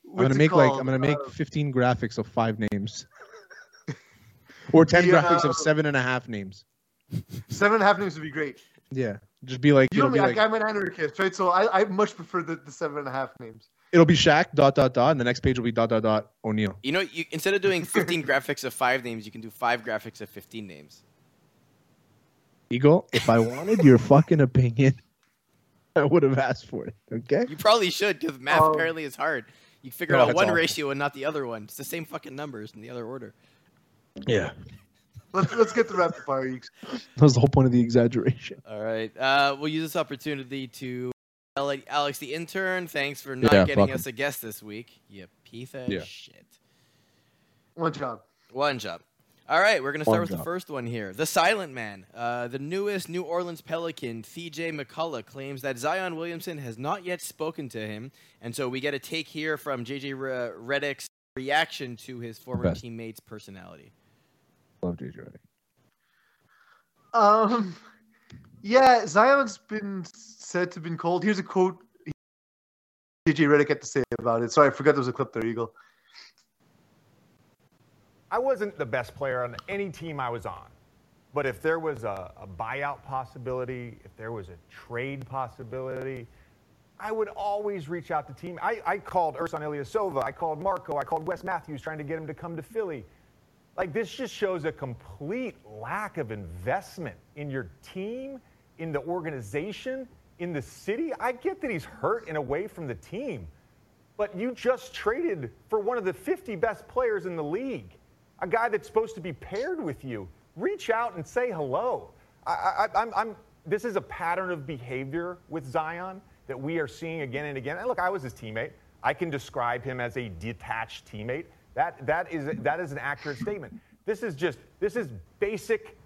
[SPEAKER 2] I'm gonna
[SPEAKER 1] what's it
[SPEAKER 2] make like? I'm gonna make
[SPEAKER 1] Uh,
[SPEAKER 2] 15 graphics of five names, or 10
[SPEAKER 1] The,
[SPEAKER 2] graphics
[SPEAKER 1] uh,
[SPEAKER 2] of seven and a half names.
[SPEAKER 1] seven and a half names would be great.
[SPEAKER 2] Yeah, just be like
[SPEAKER 1] You know me,
[SPEAKER 2] be
[SPEAKER 1] like,
[SPEAKER 2] like
[SPEAKER 1] I'm an anarchist, right? So I, I much prefer the, the seven and a half names.
[SPEAKER 2] it'll be Shaq dot dot dot, and the next page will be dot dot dot O'Neal.
[SPEAKER 3] You know, you instead of doing 15 graphics of five names, you can do five graphics of 15 names.
[SPEAKER 2] Eagle, if I wanted your fucking opinion, I would have asked for it. Okay.
[SPEAKER 3] You probably should, because math
[SPEAKER 1] Um,
[SPEAKER 3] apparently is hard. You figure
[SPEAKER 2] no,
[SPEAKER 3] out one
[SPEAKER 2] awful.
[SPEAKER 3] ratio and not the other one. It's the same fucking numbers in the other order.
[SPEAKER 2] Yeah.
[SPEAKER 1] Let's let's get the rapid fire. Eeks.
[SPEAKER 2] That was the whole point of the exaggeration.
[SPEAKER 3] All right. Uh, we'll use this opportunity to Alex the intern. Thanks for not
[SPEAKER 2] Yeah,
[SPEAKER 3] getting
[SPEAKER 2] fuck
[SPEAKER 3] us a guest this week. You piece of
[SPEAKER 2] Yeah.
[SPEAKER 3] shit.
[SPEAKER 1] One job.
[SPEAKER 3] One job. All right, we're gonna start
[SPEAKER 2] One
[SPEAKER 3] with the first one here. The Silent Man, uh, the newest New Orleans Pelican, C.J. McCollum, claims that Zion Williamson has not yet spoken to him, and so we get a take here from J.J. Re- Redick's reaction to his former
[SPEAKER 2] Best.
[SPEAKER 3] teammate's personality.
[SPEAKER 2] Love JJ Redick.
[SPEAKER 1] Um, yeah, Zion's been said to have been cold. Here's a quote DJ Redick had to say about it. Sorry, I forgot there was a clip there, Eagle.
[SPEAKER 7] I wasn't the best player on any team I was on. But if there was a, a buyout possibility, if there was a trade possibility, I would always reach out to team. I, I called Ersan Ilyasova, I called Marco, I called Wes Matthews trying to get him to come to Philly. Like this just shows a complete lack of investment in your team, in the organization, in the city. I get that he's hurt and away from the team, but you just traded for one of the 50 best players in the league, a guy that's supposed to be paired with you. Reach out and say hello. I, I'm, this is a pattern of behavior with Zion that we are seeing again and again. And look, I was his teammate. I can describe him as a detached teammate. That, that, is, that is an accurate statement. This is just, this is basic,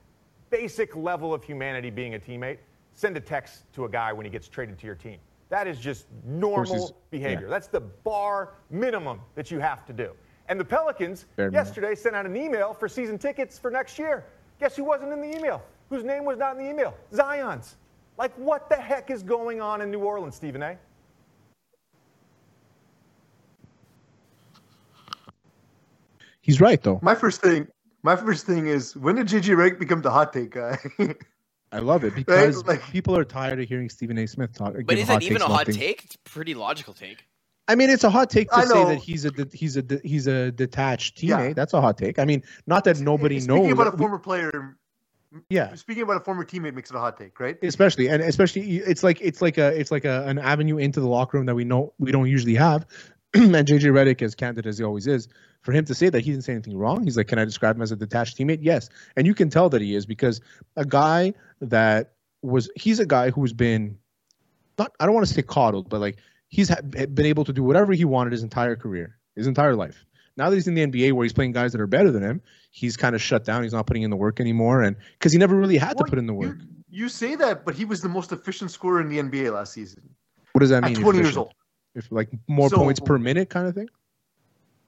[SPEAKER 7] basic level of humanity being a teammate. Send a text to a guy when he gets traded to your team. That is just normal behavior.
[SPEAKER 2] yeah.
[SPEAKER 7] That's the bar minimum that you have to do. And the Pelicans
[SPEAKER 2] minimum.
[SPEAKER 7] yesterday sent out an email for season tickets for next year. Guess who wasn't in the email? Whose name was not in the email? Zion's. Like, what the heck is going on in New Orleans, Stephen A?
[SPEAKER 2] He's right though.
[SPEAKER 1] My first thing, my first thing is when did JJ Redick become the hot take guy?
[SPEAKER 2] I love it because
[SPEAKER 1] Like-
[SPEAKER 2] people are tired of hearing Stephen A. Smith talk.
[SPEAKER 3] But is
[SPEAKER 2] hot
[SPEAKER 3] it even a hot
[SPEAKER 2] things.
[SPEAKER 3] take? It's a pretty logical take.
[SPEAKER 2] I mean, it's a hot take to say that he's a he's a he's a detached
[SPEAKER 1] Yeah.
[SPEAKER 2] teammate. That's a hot take. I mean, not that nobody
[SPEAKER 1] Speaking
[SPEAKER 2] knows.
[SPEAKER 1] Speaking about a
[SPEAKER 2] We-
[SPEAKER 1] former player,
[SPEAKER 2] yeah,
[SPEAKER 1] speaking about a former teammate makes it a hot take, right?
[SPEAKER 2] especially and especially it's like it's like a it's like a, an avenue into the locker room that we know we don't usually have and jj Redick as candid as he always is for him to say that he didn't say anything wrong he's like can i describe him as a detached teammate? Yes. And you can tell that he is because a guy that was he's a guy who's been not i don't want to say coddled but like he's ha- been able to do whatever he wanted his entire career his entire life. Now that he's in the nba where he's playing guys that are better than him he's kind of shut down he's not putting in the work anymore and because he never really had to put in the work.
[SPEAKER 1] you say that, but he was the most efficient scorer in the NBA last season.
[SPEAKER 2] What does that mean?
[SPEAKER 1] at 20 years old.
[SPEAKER 2] If like more
[SPEAKER 1] So-
[SPEAKER 2] points per minute kind of thing?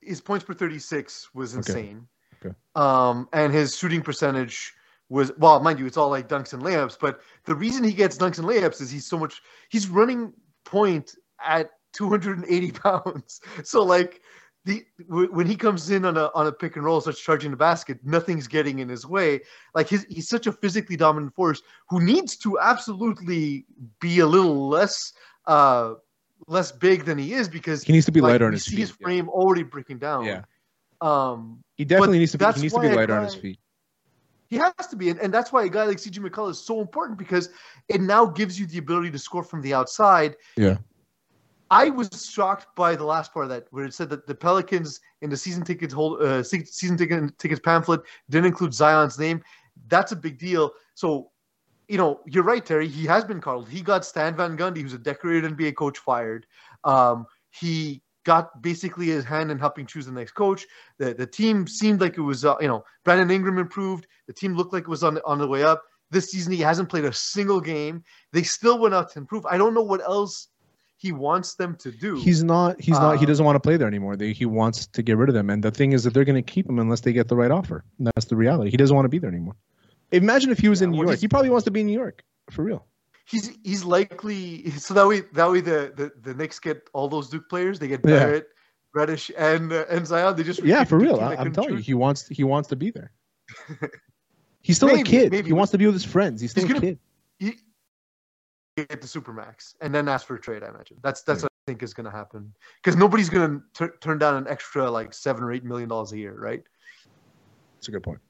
[SPEAKER 1] His points per 36 was insane.
[SPEAKER 2] Okay.
[SPEAKER 1] Um, and his shooting percentage was well, mind you, it's all like dunks and layups. But the reason he gets dunks and layups is he's so much. He's running point at 280 pounds. So like the when he comes in on a on a pick and roll, starts charging the basket, nothing's getting in his way. Like his, he's such a physically dominant force who needs to absolutely be a little less uh less big than he is because
[SPEAKER 2] He needs to be
[SPEAKER 1] like,
[SPEAKER 2] lighter on his feet.
[SPEAKER 1] his frame already breaking down.
[SPEAKER 2] Yeah.
[SPEAKER 1] Um,
[SPEAKER 2] He definitely needs to be. He needs to be lighter on his feet.
[SPEAKER 1] he has to be, and, and that's why a guy like CJ McCollum is so important because it now gives you the ability to score from the outside.
[SPEAKER 2] Yeah.
[SPEAKER 1] I was shocked by the last part of that, where it said that the Pelicans in the season tickets hold uh, season ticket tickets pamphlet didn't include Zion's name. That's a big deal. So, you know, you're right, Terry. He has been coddled. He got Stan Van Gundy, who's a decorated NBA coach, fired. Um, he got basically his hand in helping choose the next coach. The the team seemed like it was, uh, you know, Brandon Ingram improved. The team looked like it was on the, on the way up. This season, he hasn't played a single game. They still went out to improve. I don't know what else he wants them to do.
[SPEAKER 2] He's not. He's not. He
[SPEAKER 1] Um,
[SPEAKER 2] doesn't want to play there anymore. They, he wants to get rid of them. And the thing is that they're going to keep him unless they get the right offer. And that's the reality. He doesn't want to be there anymore. Imagine if he was
[SPEAKER 1] Yeah,
[SPEAKER 2] in New York.
[SPEAKER 1] he's-
[SPEAKER 2] He probably wants to be in New York for real.
[SPEAKER 1] he's he's likely so that way that way the the, the Knicks get all those Duke players. They get
[SPEAKER 2] Yeah.
[SPEAKER 1] Barrett, Reddish, and uh, and Zion. They just
[SPEAKER 2] Yeah, for real. I, I'm
[SPEAKER 1] couldn't
[SPEAKER 2] telling you, he wants. He wants to be there. He's still
[SPEAKER 1] Maybe,
[SPEAKER 2] a kid.
[SPEAKER 1] maybe,
[SPEAKER 2] he wants to be with his friends. He's still
[SPEAKER 1] He's
[SPEAKER 2] a
[SPEAKER 1] gonna-
[SPEAKER 2] kid.
[SPEAKER 1] He, get the supermax and then ask for a trade. I imagine that's that's
[SPEAKER 2] Yeah.
[SPEAKER 1] what I think is going to happen because nobody's going to turn down an extra like seven or eight million dollars a year, right?
[SPEAKER 2] That's a good point.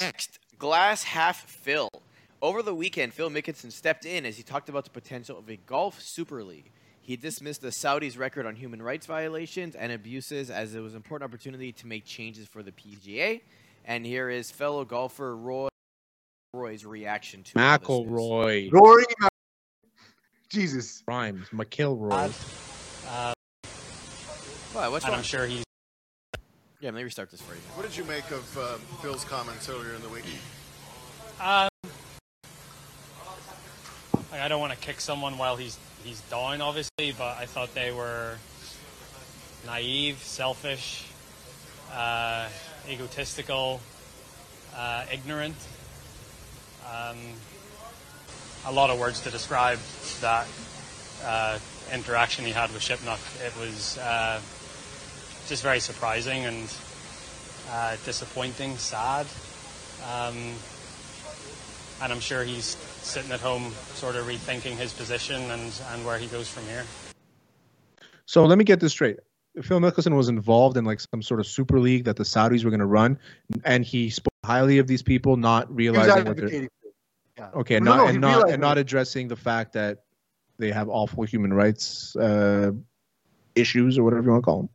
[SPEAKER 3] Next, glass half fill. Over the weekend, Phil Mickelson stepped in as he talked about the potential of a golf super league. He dismissed the Saudis' record on human rights violations and abuses as it was an important opportunity to make changes for the PGA. And here is fellow golfer Roy Roy's reaction to all this news.
[SPEAKER 2] McElroy,
[SPEAKER 1] Rory, Mac- Jesus,
[SPEAKER 2] Rhymes, McElroy.
[SPEAKER 8] Uh,
[SPEAKER 3] What? What's
[SPEAKER 8] and
[SPEAKER 3] wrong?
[SPEAKER 8] I'm sure he's
[SPEAKER 3] Yeah, let me restart this for you.
[SPEAKER 9] What did you make of uh, Phil's comments earlier in the week?
[SPEAKER 8] Um, like I don't want to kick someone while he's he's down, obviously, but I thought they were naive, selfish, uh, egotistical, uh, ignorant. Um, a lot of words to describe that uh, interaction he had with Shipnuck. It was uh, just very surprising and uh, disappointing, sad. Um, and I'm sure he's sitting at home sort of rethinking his position and, and where he goes from here.
[SPEAKER 2] So let me get this straight. Phil Mickelson was involved in like some sort of super league that the Saudis were going to run, and he spoke highly of these people, not realizing what they're
[SPEAKER 1] advocating. for it. Yeah.
[SPEAKER 2] okay,
[SPEAKER 1] No,
[SPEAKER 2] not
[SPEAKER 1] no, he
[SPEAKER 2] and not and not addressing the fact that they have awful human rights uh, issues or whatever you want to call them.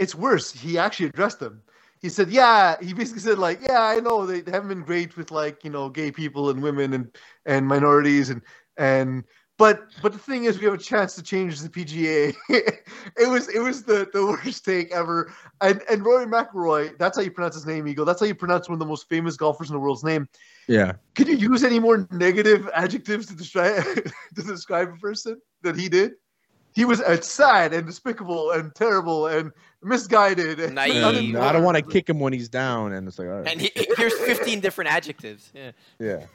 [SPEAKER 1] It's worse. He actually addressed them. He said, "Yeah." He basically said, "Like, yeah, I know they, they haven't been great with like you know gay people and women and and minorities and and but but the thing is, we have a chance to change the PGA." it was it was the the worst take ever. And and Rory McIlroy, that's how you pronounce his name, Eagle. That's how you pronounce one of the most famous golfers in the world's name.
[SPEAKER 2] Yeah,
[SPEAKER 1] Could you use any more negative adjectives to describe to describe a person than he did? He was sad and despicable and terrible and misguided.
[SPEAKER 3] Naive.
[SPEAKER 1] nothing
[SPEAKER 2] and I don't want to kick him when he's down, and it's like, all right,
[SPEAKER 3] And he, here's 15 different adjectives. Yeah.
[SPEAKER 2] yeah.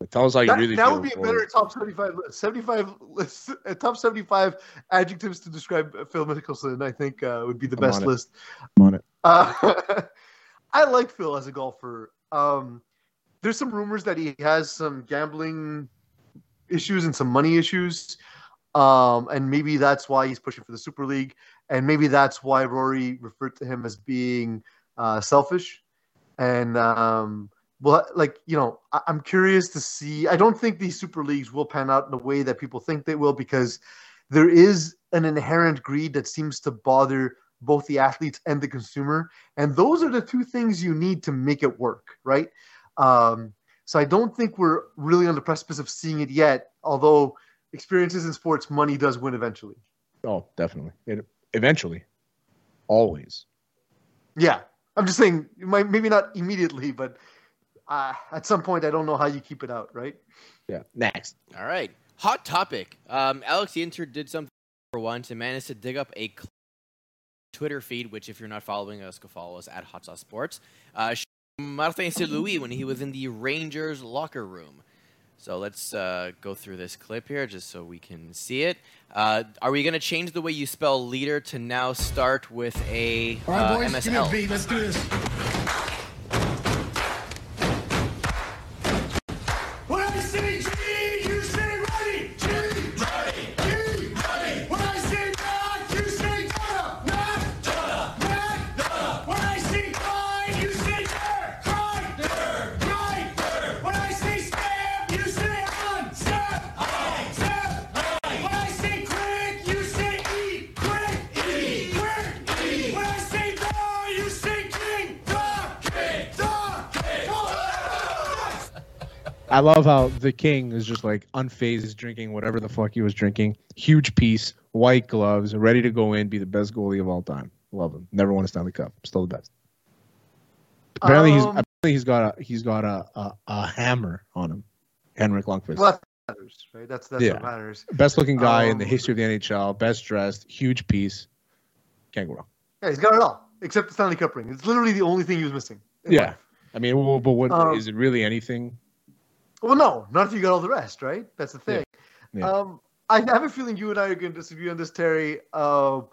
[SPEAKER 2] But tell us how you
[SPEAKER 1] That,
[SPEAKER 2] really
[SPEAKER 1] that would be a
[SPEAKER 2] Rory.
[SPEAKER 1] better top 75 list. 75 list, a top 75 adjectives to describe Phil Mickelson, I think uh, would be the
[SPEAKER 2] I'm
[SPEAKER 1] best
[SPEAKER 2] on
[SPEAKER 1] list.
[SPEAKER 2] I'm on it.
[SPEAKER 1] Uh, I like Phil as a golfer. Um, there's some rumors that he has some gambling issues and some money issues. Um, and maybe that's why he's pushing for the Super League. And maybe that's why Rory referred to him as being uh, selfish. And, um, well, like, you know, I- I'm curious to see. I don't think these Super Leagues will pan out in the way that people think they will because there is an inherent greed that seems to bother both the athletes and the consumer. And those are the two things you need to make it work, right? Um, so I don't think we're really on the precipice of seeing it yet, although experiences in sports, money does win eventually.
[SPEAKER 2] Oh, definitely. It, eventually, always.
[SPEAKER 1] Yeah. I'm just saying, might, maybe not immediately, but uh, at some point, I don't know how you keep it out, right?
[SPEAKER 2] Yeah. Next.
[SPEAKER 3] All right. Hot topic. Um, Alex the Inter did something for once and managed to dig up a Twitter feed, which if you're not following us, go follow us at Hot Sauce Sports. Uh, Martin St. Louis when he was in the Rangers locker room. So let's uh, go through this clip here just so we can see it. Uh, are we going to change the way you spell leader to now start with a
[SPEAKER 10] All right,
[SPEAKER 3] uh,
[SPEAKER 10] boys, give me a beat. Let's do this. I
[SPEAKER 2] love how the king is just like unfazed, drinking whatever the fuck he was drinking. Huge piece, white gloves, ready to go in, be the best goalie of all time. Love him. Never won a Stanley Cup. Still the best. Apparently he's
[SPEAKER 1] Um,
[SPEAKER 2] apparently he's got a he's got a, a, a hammer on him. Henrik Lundqvist.
[SPEAKER 1] Well, that matters, right? That's that's
[SPEAKER 2] Yeah.
[SPEAKER 1] what matters.
[SPEAKER 2] Best looking guy in the
[SPEAKER 1] Um,
[SPEAKER 2] history of the NHL. Best dressed, huge piece. Can't go wrong.
[SPEAKER 1] Yeah, he's got it all except the Stanley Cup ring. It's literally the only thing he was missing.
[SPEAKER 2] Yeah.
[SPEAKER 1] life.
[SPEAKER 2] I mean, well, but what is
[SPEAKER 1] Um,
[SPEAKER 2] it really anything?
[SPEAKER 1] Well, no, not if you got all the rest, right? That's the thing.
[SPEAKER 2] Yeah.
[SPEAKER 1] Um, I have a feeling you and I are going to disagree on this, Terry. Um,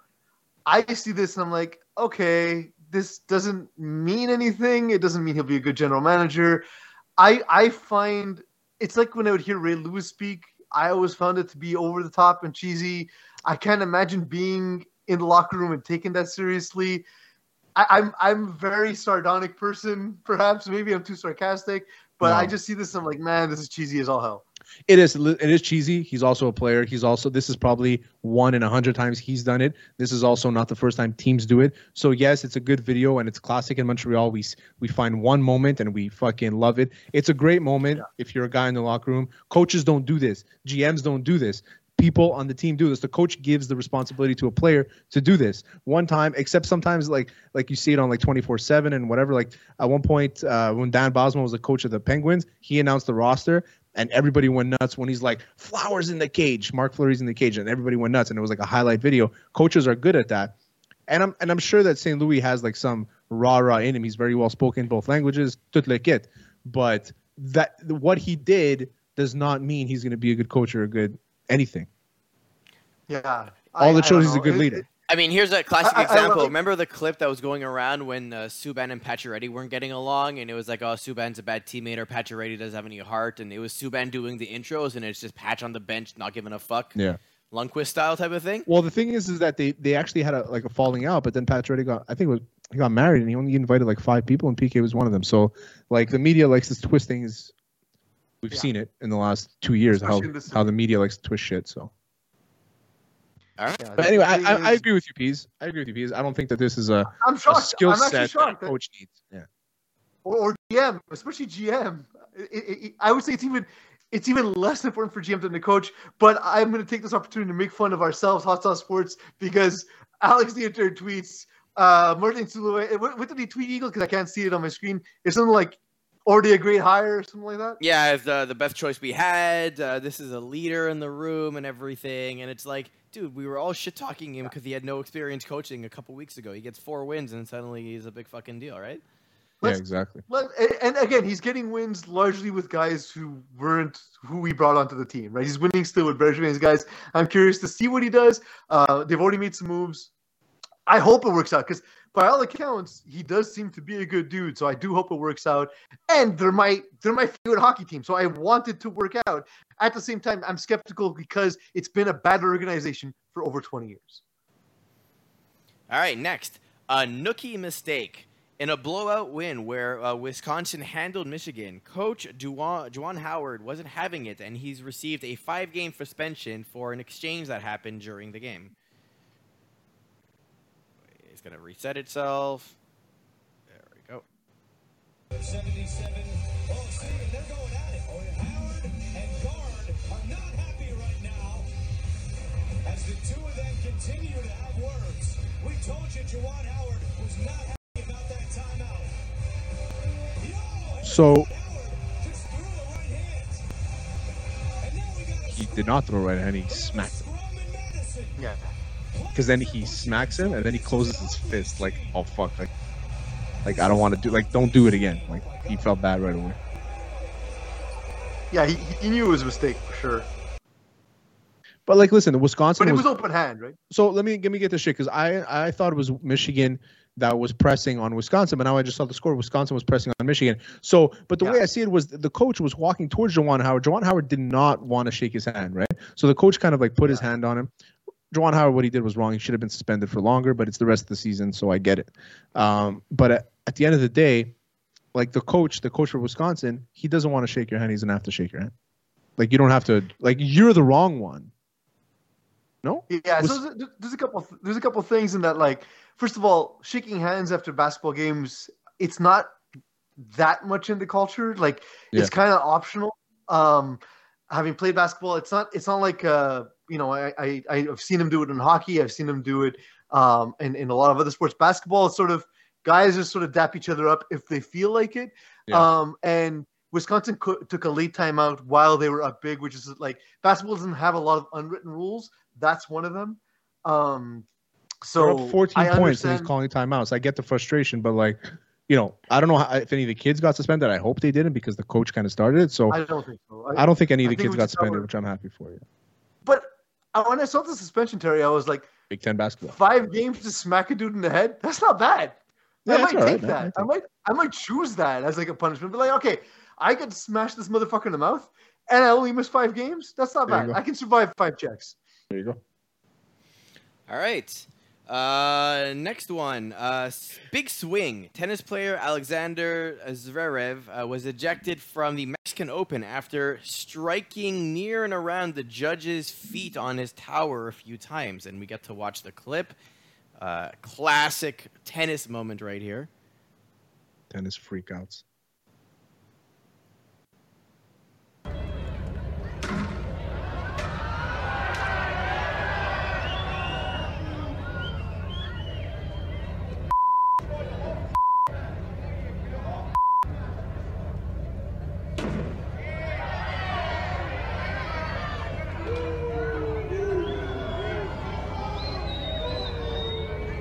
[SPEAKER 1] I see this and I'm like, okay, this doesn't mean anything. It doesn't mean he'll be a good general manager. I I find it's like when I would hear Ray Lewis speak. I always found it to be over the top and cheesy. I can't imagine being in the locker room and taking that seriously. I, I'm I'm a very sardonic person, perhaps. Maybe I'm too sarcastic, but I just see this. I'm like, man, this is cheesy as all hell.
[SPEAKER 2] It is. It is cheesy. He's also a player. He's also. This is probably one in a hundred times he's done it. This is also not the first time teams do it. So yes, it's a good video and it's classic in Montreal. We we find one moment and we fucking love it. It's a great moment if you're a guy in the locker room. Coaches don't do this. GMs don't do this. People on the team do this. The coach gives the responsibility to a player to do this one time. Except sometimes, like like you see it on like twenty four seven and whatever. Like at one point, uh, when Dan Bylsma was the coach of the Penguins, he announced the roster and everybody went nuts when he's like flowers in the cage marc fleury's in the cage and everybody went nuts and it was like a highlight video coaches are good at that and i'm and i'm sure that st louis has like some rah rah in him he's very well spoken both languages tout le kit but that what he did does not mean he's going to be a good coach or a good anything
[SPEAKER 1] Yeah.
[SPEAKER 2] all
[SPEAKER 1] I-
[SPEAKER 2] that
[SPEAKER 1] I
[SPEAKER 2] shows he's a good
[SPEAKER 1] It-
[SPEAKER 2] leader
[SPEAKER 1] it-
[SPEAKER 3] I mean, here's a classic
[SPEAKER 1] I- I- I
[SPEAKER 3] example.
[SPEAKER 1] it.
[SPEAKER 3] Remember the clip that was going around when uh, Subban and Pacioretty weren't getting along, and it was like, "Oh, Subban's a bad teammate," or Pacioretty doesn't have any heart, and it was Subban doing the intros, and it's just Patch on the bench not giving a fuck,
[SPEAKER 2] yeah
[SPEAKER 3] Lundqvist style type of thing.
[SPEAKER 2] well the thing is is that they they actually had a like a falling out but then Pat already got i think it was he got married and he only invited like five people and pk was one of them so like the media likes to twist things we've
[SPEAKER 1] Yeah.
[SPEAKER 2] seen it in the last two years how
[SPEAKER 1] Especially in
[SPEAKER 2] how the media likes to twist shit so
[SPEAKER 3] All right.
[SPEAKER 1] yeah,
[SPEAKER 2] But anyway, I, I, I agree with you, Peas. I agree with you, Peas. I don't think that this is a,
[SPEAKER 1] I'm
[SPEAKER 2] a skill
[SPEAKER 1] I'm
[SPEAKER 2] set that
[SPEAKER 1] shocked.
[SPEAKER 2] a coach needs. Yeah.
[SPEAKER 1] or, or GM, especially GM. It- it- it- I would say it's even it's even less important for GM than the coach. But I'm going to take this opportunity to make fun of ourselves, Hot Sauce Sports, because Alex Theater tweets uh, Martin Sulu. What, what did he tweet, Eagle? Because I can't see it on my screen. It's something like already a great hire or something like that.
[SPEAKER 3] Yeah, it's the the best choice we had. Uh, this is a leader in the room and everything, and it's like, dude, we were all shit talking him because he had no experience coaching a couple weeks ago. He gets four wins, and suddenly he's a big fucking deal, right?
[SPEAKER 2] Yeah,
[SPEAKER 1] Let's-
[SPEAKER 2] exactly.
[SPEAKER 1] Well, a- and again, he's getting wins largely with guys who weren't who we brought onto the team, right? He's winning still with Bergevin's guys. I'm curious to see what he does. Uh, they've already made some moves. I hope it works out because, by all accounts, he does seem to be a good dude. So I do hope it works out. And they're my they're my favorite hockey team, so I want it to work out. At the same time, I'm skeptical because it's been a bad organization for over 20 years.
[SPEAKER 3] All right, next, a nookie mistake. In a blowout win where uh, Wisconsin handled Michigan, Coach Juwan, Howard wasn't having it, and he's received a five game suspension for an exchange that happened during the game. It's going to reset itself. There we go.
[SPEAKER 10] 77. Oh, see, they're going at it. Howard and Gard are not happy right now as the two of them continue to have words. We told you Juwan Howard was not happy about that timeout. Yo,
[SPEAKER 2] so. He did not throw right hand, he smacked him.
[SPEAKER 1] Yeah
[SPEAKER 2] because then he smacks him and then he closes his fist like, oh fuck, like, like I don't want to do like don't do it again. Like he felt bad right away.
[SPEAKER 1] Yeah, he, he knew it was a mistake for sure.
[SPEAKER 2] But like, listen, the Wisconsin
[SPEAKER 1] But it
[SPEAKER 2] was,
[SPEAKER 1] was open hand, right?
[SPEAKER 2] so let me let me get this shit because I I thought it was Michigan that was pressing on Wisconsin, but now I just saw the score. Wisconsin was pressing on Michigan. So, but the way I see it was the coach was walking towards Juwan Howard. Juwan Howard did not want to shake his hand, right? So the coach kind of like put his hand on him. Juwan Howard, what he did was wrong. He should have been suspended for longer, but it's the rest of the season, so I get it. Um, but at, at the end of the day, like the coach, the coach for Wisconsin, he doesn't want to shake your hand. He's gonna have to shake your hand. Like you don't have to. Like you're the wrong one. No.
[SPEAKER 1] Yeah,
[SPEAKER 2] Was-
[SPEAKER 1] so there's, there's a couple there's a couple things in that like first of all, shaking hands after basketball games, it's not that much in the culture. Like
[SPEAKER 2] Yeah.
[SPEAKER 1] it's kind of optional. Um having played basketball, it's not it's not like uh you know, I, I I've seen him do it in hockey, I've seen him do it um in, in a lot of other sports. Basketball is sort of guys just sort of dap each other up if they feel like it.
[SPEAKER 2] Yeah.
[SPEAKER 1] Um and Wisconsin co- took a late timeout while they were up big, which is like basketball doesn't have a lot of unwritten rules. That's one of them. Um, so
[SPEAKER 2] 14
[SPEAKER 1] I
[SPEAKER 2] points and he's calling timeouts. I get the frustration, but like, you know, I don't know how, if any of the kids got suspended. I hope they didn't because the coach kind of started it. So
[SPEAKER 1] I don't think so.
[SPEAKER 2] I don't think any of the kids got suspended,
[SPEAKER 1] covered-
[SPEAKER 2] which I'm happy for you.
[SPEAKER 1] Uh, Oh, when I saw the suspension, Terry, I was like,
[SPEAKER 2] Big Ten basketball.
[SPEAKER 1] five games to smack a dude in the head. That's not bad.
[SPEAKER 2] Yeah,
[SPEAKER 1] I might take
[SPEAKER 2] right, man.
[SPEAKER 1] that. I might, I might choose that as like a punishment. But like, okay, I get to smash this motherfucker in the mouth, and I only miss five games. That's not
[SPEAKER 2] There
[SPEAKER 1] bad. I can survive five checks.
[SPEAKER 2] There you go.
[SPEAKER 3] All right. Uh, next one. Uh, big swing. Tennis player Alexander Zverev uh, was ejected from the Mexican Open after striking near and around the judge's feet on his tower a few times. And we get to watch the clip. Uh, classic tennis moment right here.
[SPEAKER 2] Tennis freakouts.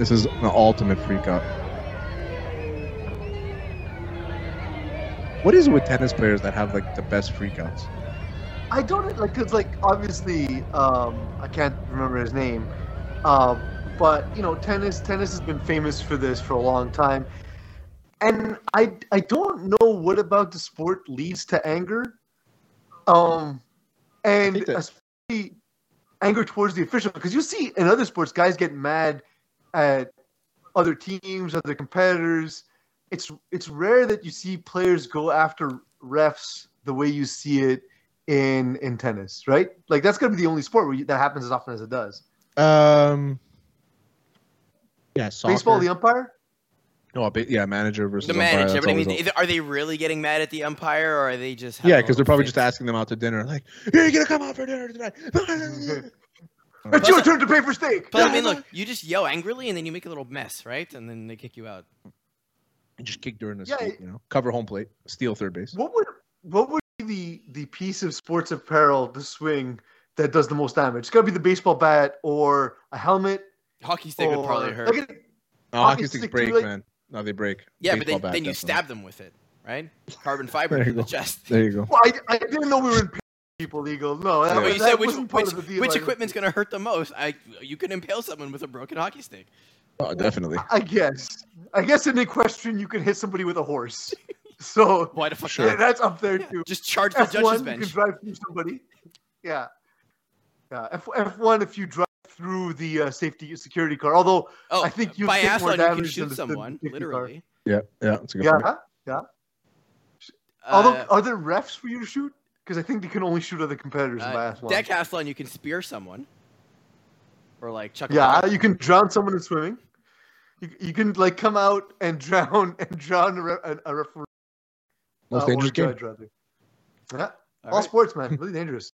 [SPEAKER 2] This is an ultimate freakout. What is it with tennis players that have like the best freakouts?
[SPEAKER 1] I don't like because like obviously um, I can't remember his name, um, but you know tennis tennis has been famous for this for a long time, and I I don't know what about the sport leads to anger, um, and especially anger towards the official because you see in other sports guys get mad at other teams, other competitors. It's it's rare that you see players go after refs the way you see it in in tennis, right? Like that's gonna be the only sport where you, that happens as often as it does.
[SPEAKER 2] Um. Yeah, soccer.
[SPEAKER 1] Baseball, the umpire.
[SPEAKER 2] no, a bit- yeah, manager versus
[SPEAKER 3] The
[SPEAKER 2] umpire,
[SPEAKER 3] manager. But I mean,
[SPEAKER 2] a-
[SPEAKER 3] are they really getting mad at the umpire, or are they just?
[SPEAKER 2] yeah, because they're probably
[SPEAKER 3] fit?
[SPEAKER 2] just asking them out to dinner, like, "Are you gonna come out for dinner tonight?"
[SPEAKER 1] It's your turn to pay for steak.
[SPEAKER 3] But I mean, look, you just yell angrily, and then you make a little mess, right? And then they kick you out.
[SPEAKER 2] And just kick during the
[SPEAKER 1] Yeah,
[SPEAKER 2] skate, you know, cover home plate, steal third base.
[SPEAKER 1] What would what would be the the piece of sports apparel to swing that does the most damage? It's gotta be the baseball bat or a helmet.
[SPEAKER 3] Hockey stick would probably hurt.
[SPEAKER 1] like it-
[SPEAKER 2] No,
[SPEAKER 1] Hockey
[SPEAKER 2] hockey sticks
[SPEAKER 1] stick,
[SPEAKER 2] break,
[SPEAKER 1] like-
[SPEAKER 2] man. No, they break.
[SPEAKER 3] yeah, but
[SPEAKER 2] Baseball
[SPEAKER 3] then,
[SPEAKER 2] bat,
[SPEAKER 3] then you
[SPEAKER 2] definitely.
[SPEAKER 3] stab them with it, right? Carbon fiber
[SPEAKER 2] There
[SPEAKER 3] to the
[SPEAKER 2] go.
[SPEAKER 3] chest.
[SPEAKER 2] There you go.
[SPEAKER 1] well, I, I didn't know we were in people legal. No, that,
[SPEAKER 3] But
[SPEAKER 1] was-
[SPEAKER 3] you
[SPEAKER 1] that
[SPEAKER 3] said which,
[SPEAKER 1] wasn't part
[SPEAKER 3] which,
[SPEAKER 1] of the deal.
[SPEAKER 3] which equipment's going to hurt the most. I You could impale someone with a broken hockey stick.
[SPEAKER 2] Oh, definitely.
[SPEAKER 1] I guess. I guess in equestrian you can hit somebody with a horse. So
[SPEAKER 3] Why the fuck
[SPEAKER 2] Sure.
[SPEAKER 1] yeah, that's up there too.
[SPEAKER 3] Just charge the
[SPEAKER 1] F1,
[SPEAKER 3] judge's
[SPEAKER 1] you can drive through somebody. Yeah. Yeah. F F1 if you drive through the uh, safety security car. Although
[SPEAKER 3] Oh,
[SPEAKER 1] I think you take more
[SPEAKER 3] biathlon, you can
[SPEAKER 1] damage
[SPEAKER 3] shoot
[SPEAKER 1] than
[SPEAKER 3] someone,
[SPEAKER 1] the safety car.
[SPEAKER 3] literally.
[SPEAKER 2] Yeah, yeah, that's a good
[SPEAKER 1] Yeah.
[SPEAKER 2] point.
[SPEAKER 1] Yeah. Although
[SPEAKER 3] Uh,
[SPEAKER 1] are there refs for you to shoot? Because I think they can only shoot other competitors in
[SPEAKER 3] uh,
[SPEAKER 1] biathlon.
[SPEAKER 3] decathlon, you can spear someone. Or like chuck
[SPEAKER 1] yeah,
[SPEAKER 3] ball.
[SPEAKER 1] you can drown someone in swimming. You, you can like come out and drown and drown a, re- a, a referee.
[SPEAKER 2] Most
[SPEAKER 1] uh,
[SPEAKER 2] dangerous game.
[SPEAKER 1] judge. Yeah, all,
[SPEAKER 3] All right.
[SPEAKER 1] sports, man, really dangerous.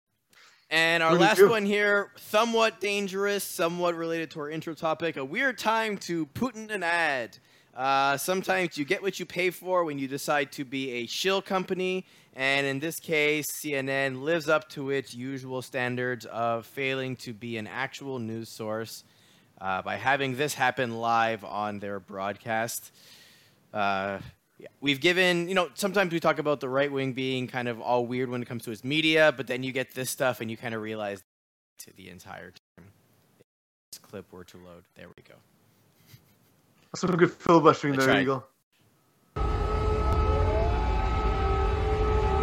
[SPEAKER 3] And our
[SPEAKER 1] What
[SPEAKER 3] last
[SPEAKER 1] do?
[SPEAKER 3] one here, somewhat dangerous, somewhat related to our intro topic. A weird time to Putin an ad. Uh, sometimes you get what you pay for when you decide to be a shill company, and in this case, CNN lives up to its usual standards of failing to be an actual news source uh, by having this happen live on their broadcast. Uh. We've given, you know, sometimes we talk about the right wing being kind of all weird when it comes to its media, but then you get this stuff and you kind of realize to the entire time. This clip were to load. There we go.
[SPEAKER 1] Some good filibustering
[SPEAKER 3] I
[SPEAKER 1] there,
[SPEAKER 3] tried.
[SPEAKER 1] Eagle.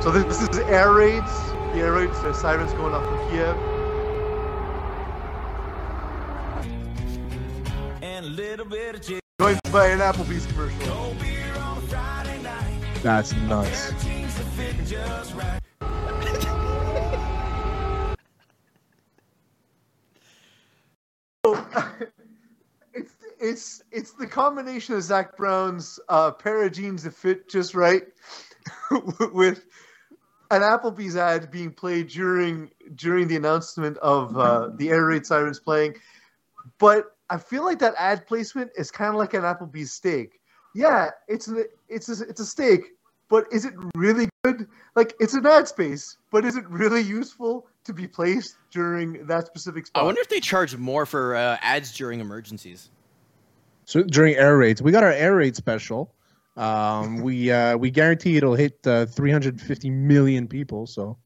[SPEAKER 1] So this, this is air raids. The air raids, the sirens going off in Kiev. Joined by an Applebee's commercial.
[SPEAKER 2] That's nuts.
[SPEAKER 1] it's it's the combination of Zach Brown's uh, pair of jeans that fit just right with an Applebee's ad being played during during the announcement of uh, the air raid sirens playing. But I feel like that ad placement is kind of like an Applebee's steak. Yeah, it's an it's a, it's a steak, but is it really good? Like it's an ad space, but is it really useful to be placed during that specific spot?
[SPEAKER 3] I wonder if they charge more for uh, ads during emergencies.
[SPEAKER 2] So during air raids, we got our air raid special. Um, we uh, we guarantee it'll hit uh, 350 million people. So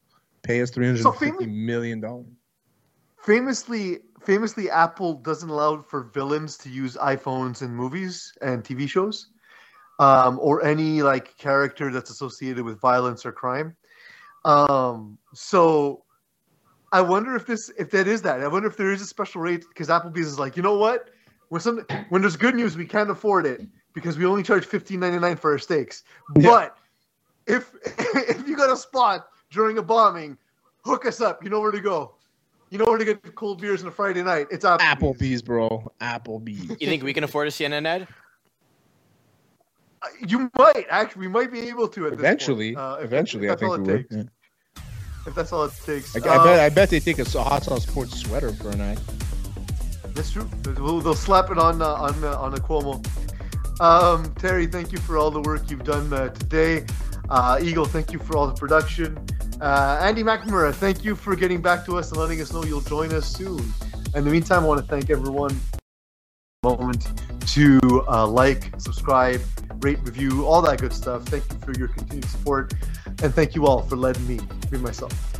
[SPEAKER 2] pay us 350 million dollars.
[SPEAKER 1] famously famously apple doesn't allow for villains to use iphones in movies and tv shows um, or any like character that's associated with violence or crime um, so i wonder if this if that is that i wonder if there is a special rate because applebee's is like you know what when some when there's good news we can't afford it because we only charge 15.99 for our steaks but if if you got a spot during a bombing hook us up you know where to go you know where to get cold beers on a Friday night? It's Applebee's.
[SPEAKER 2] Applebee's, bro. Applebee's.
[SPEAKER 3] You think we can afford a CNN ad?
[SPEAKER 1] You might actually. We might be able to at this
[SPEAKER 2] Eventually,
[SPEAKER 1] point, uh, if-
[SPEAKER 2] eventually,
[SPEAKER 1] if
[SPEAKER 2] I think
[SPEAKER 1] it
[SPEAKER 2] we would.
[SPEAKER 1] takes.
[SPEAKER 2] yeah.
[SPEAKER 1] If that's all it takes.
[SPEAKER 2] I, I
[SPEAKER 1] Um,
[SPEAKER 2] bet. I bet they take a s- hot sauce sports sweater for a night.
[SPEAKER 1] That's true. They'll, they'll slap it on uh, on uh, on a Cuomo. Um, Terry, thank you for all the work you've done uh, today. Uh, Eagle, thank you for all the production. Uh, Andy McNamara, thank you for getting back to us and letting us know you'll join us soon. In the meantime, I want to thank everyone moment to uh, like, subscribe, rate, review, all that good stuff. Thank you for your continued support, and thank you all for letting me be myself.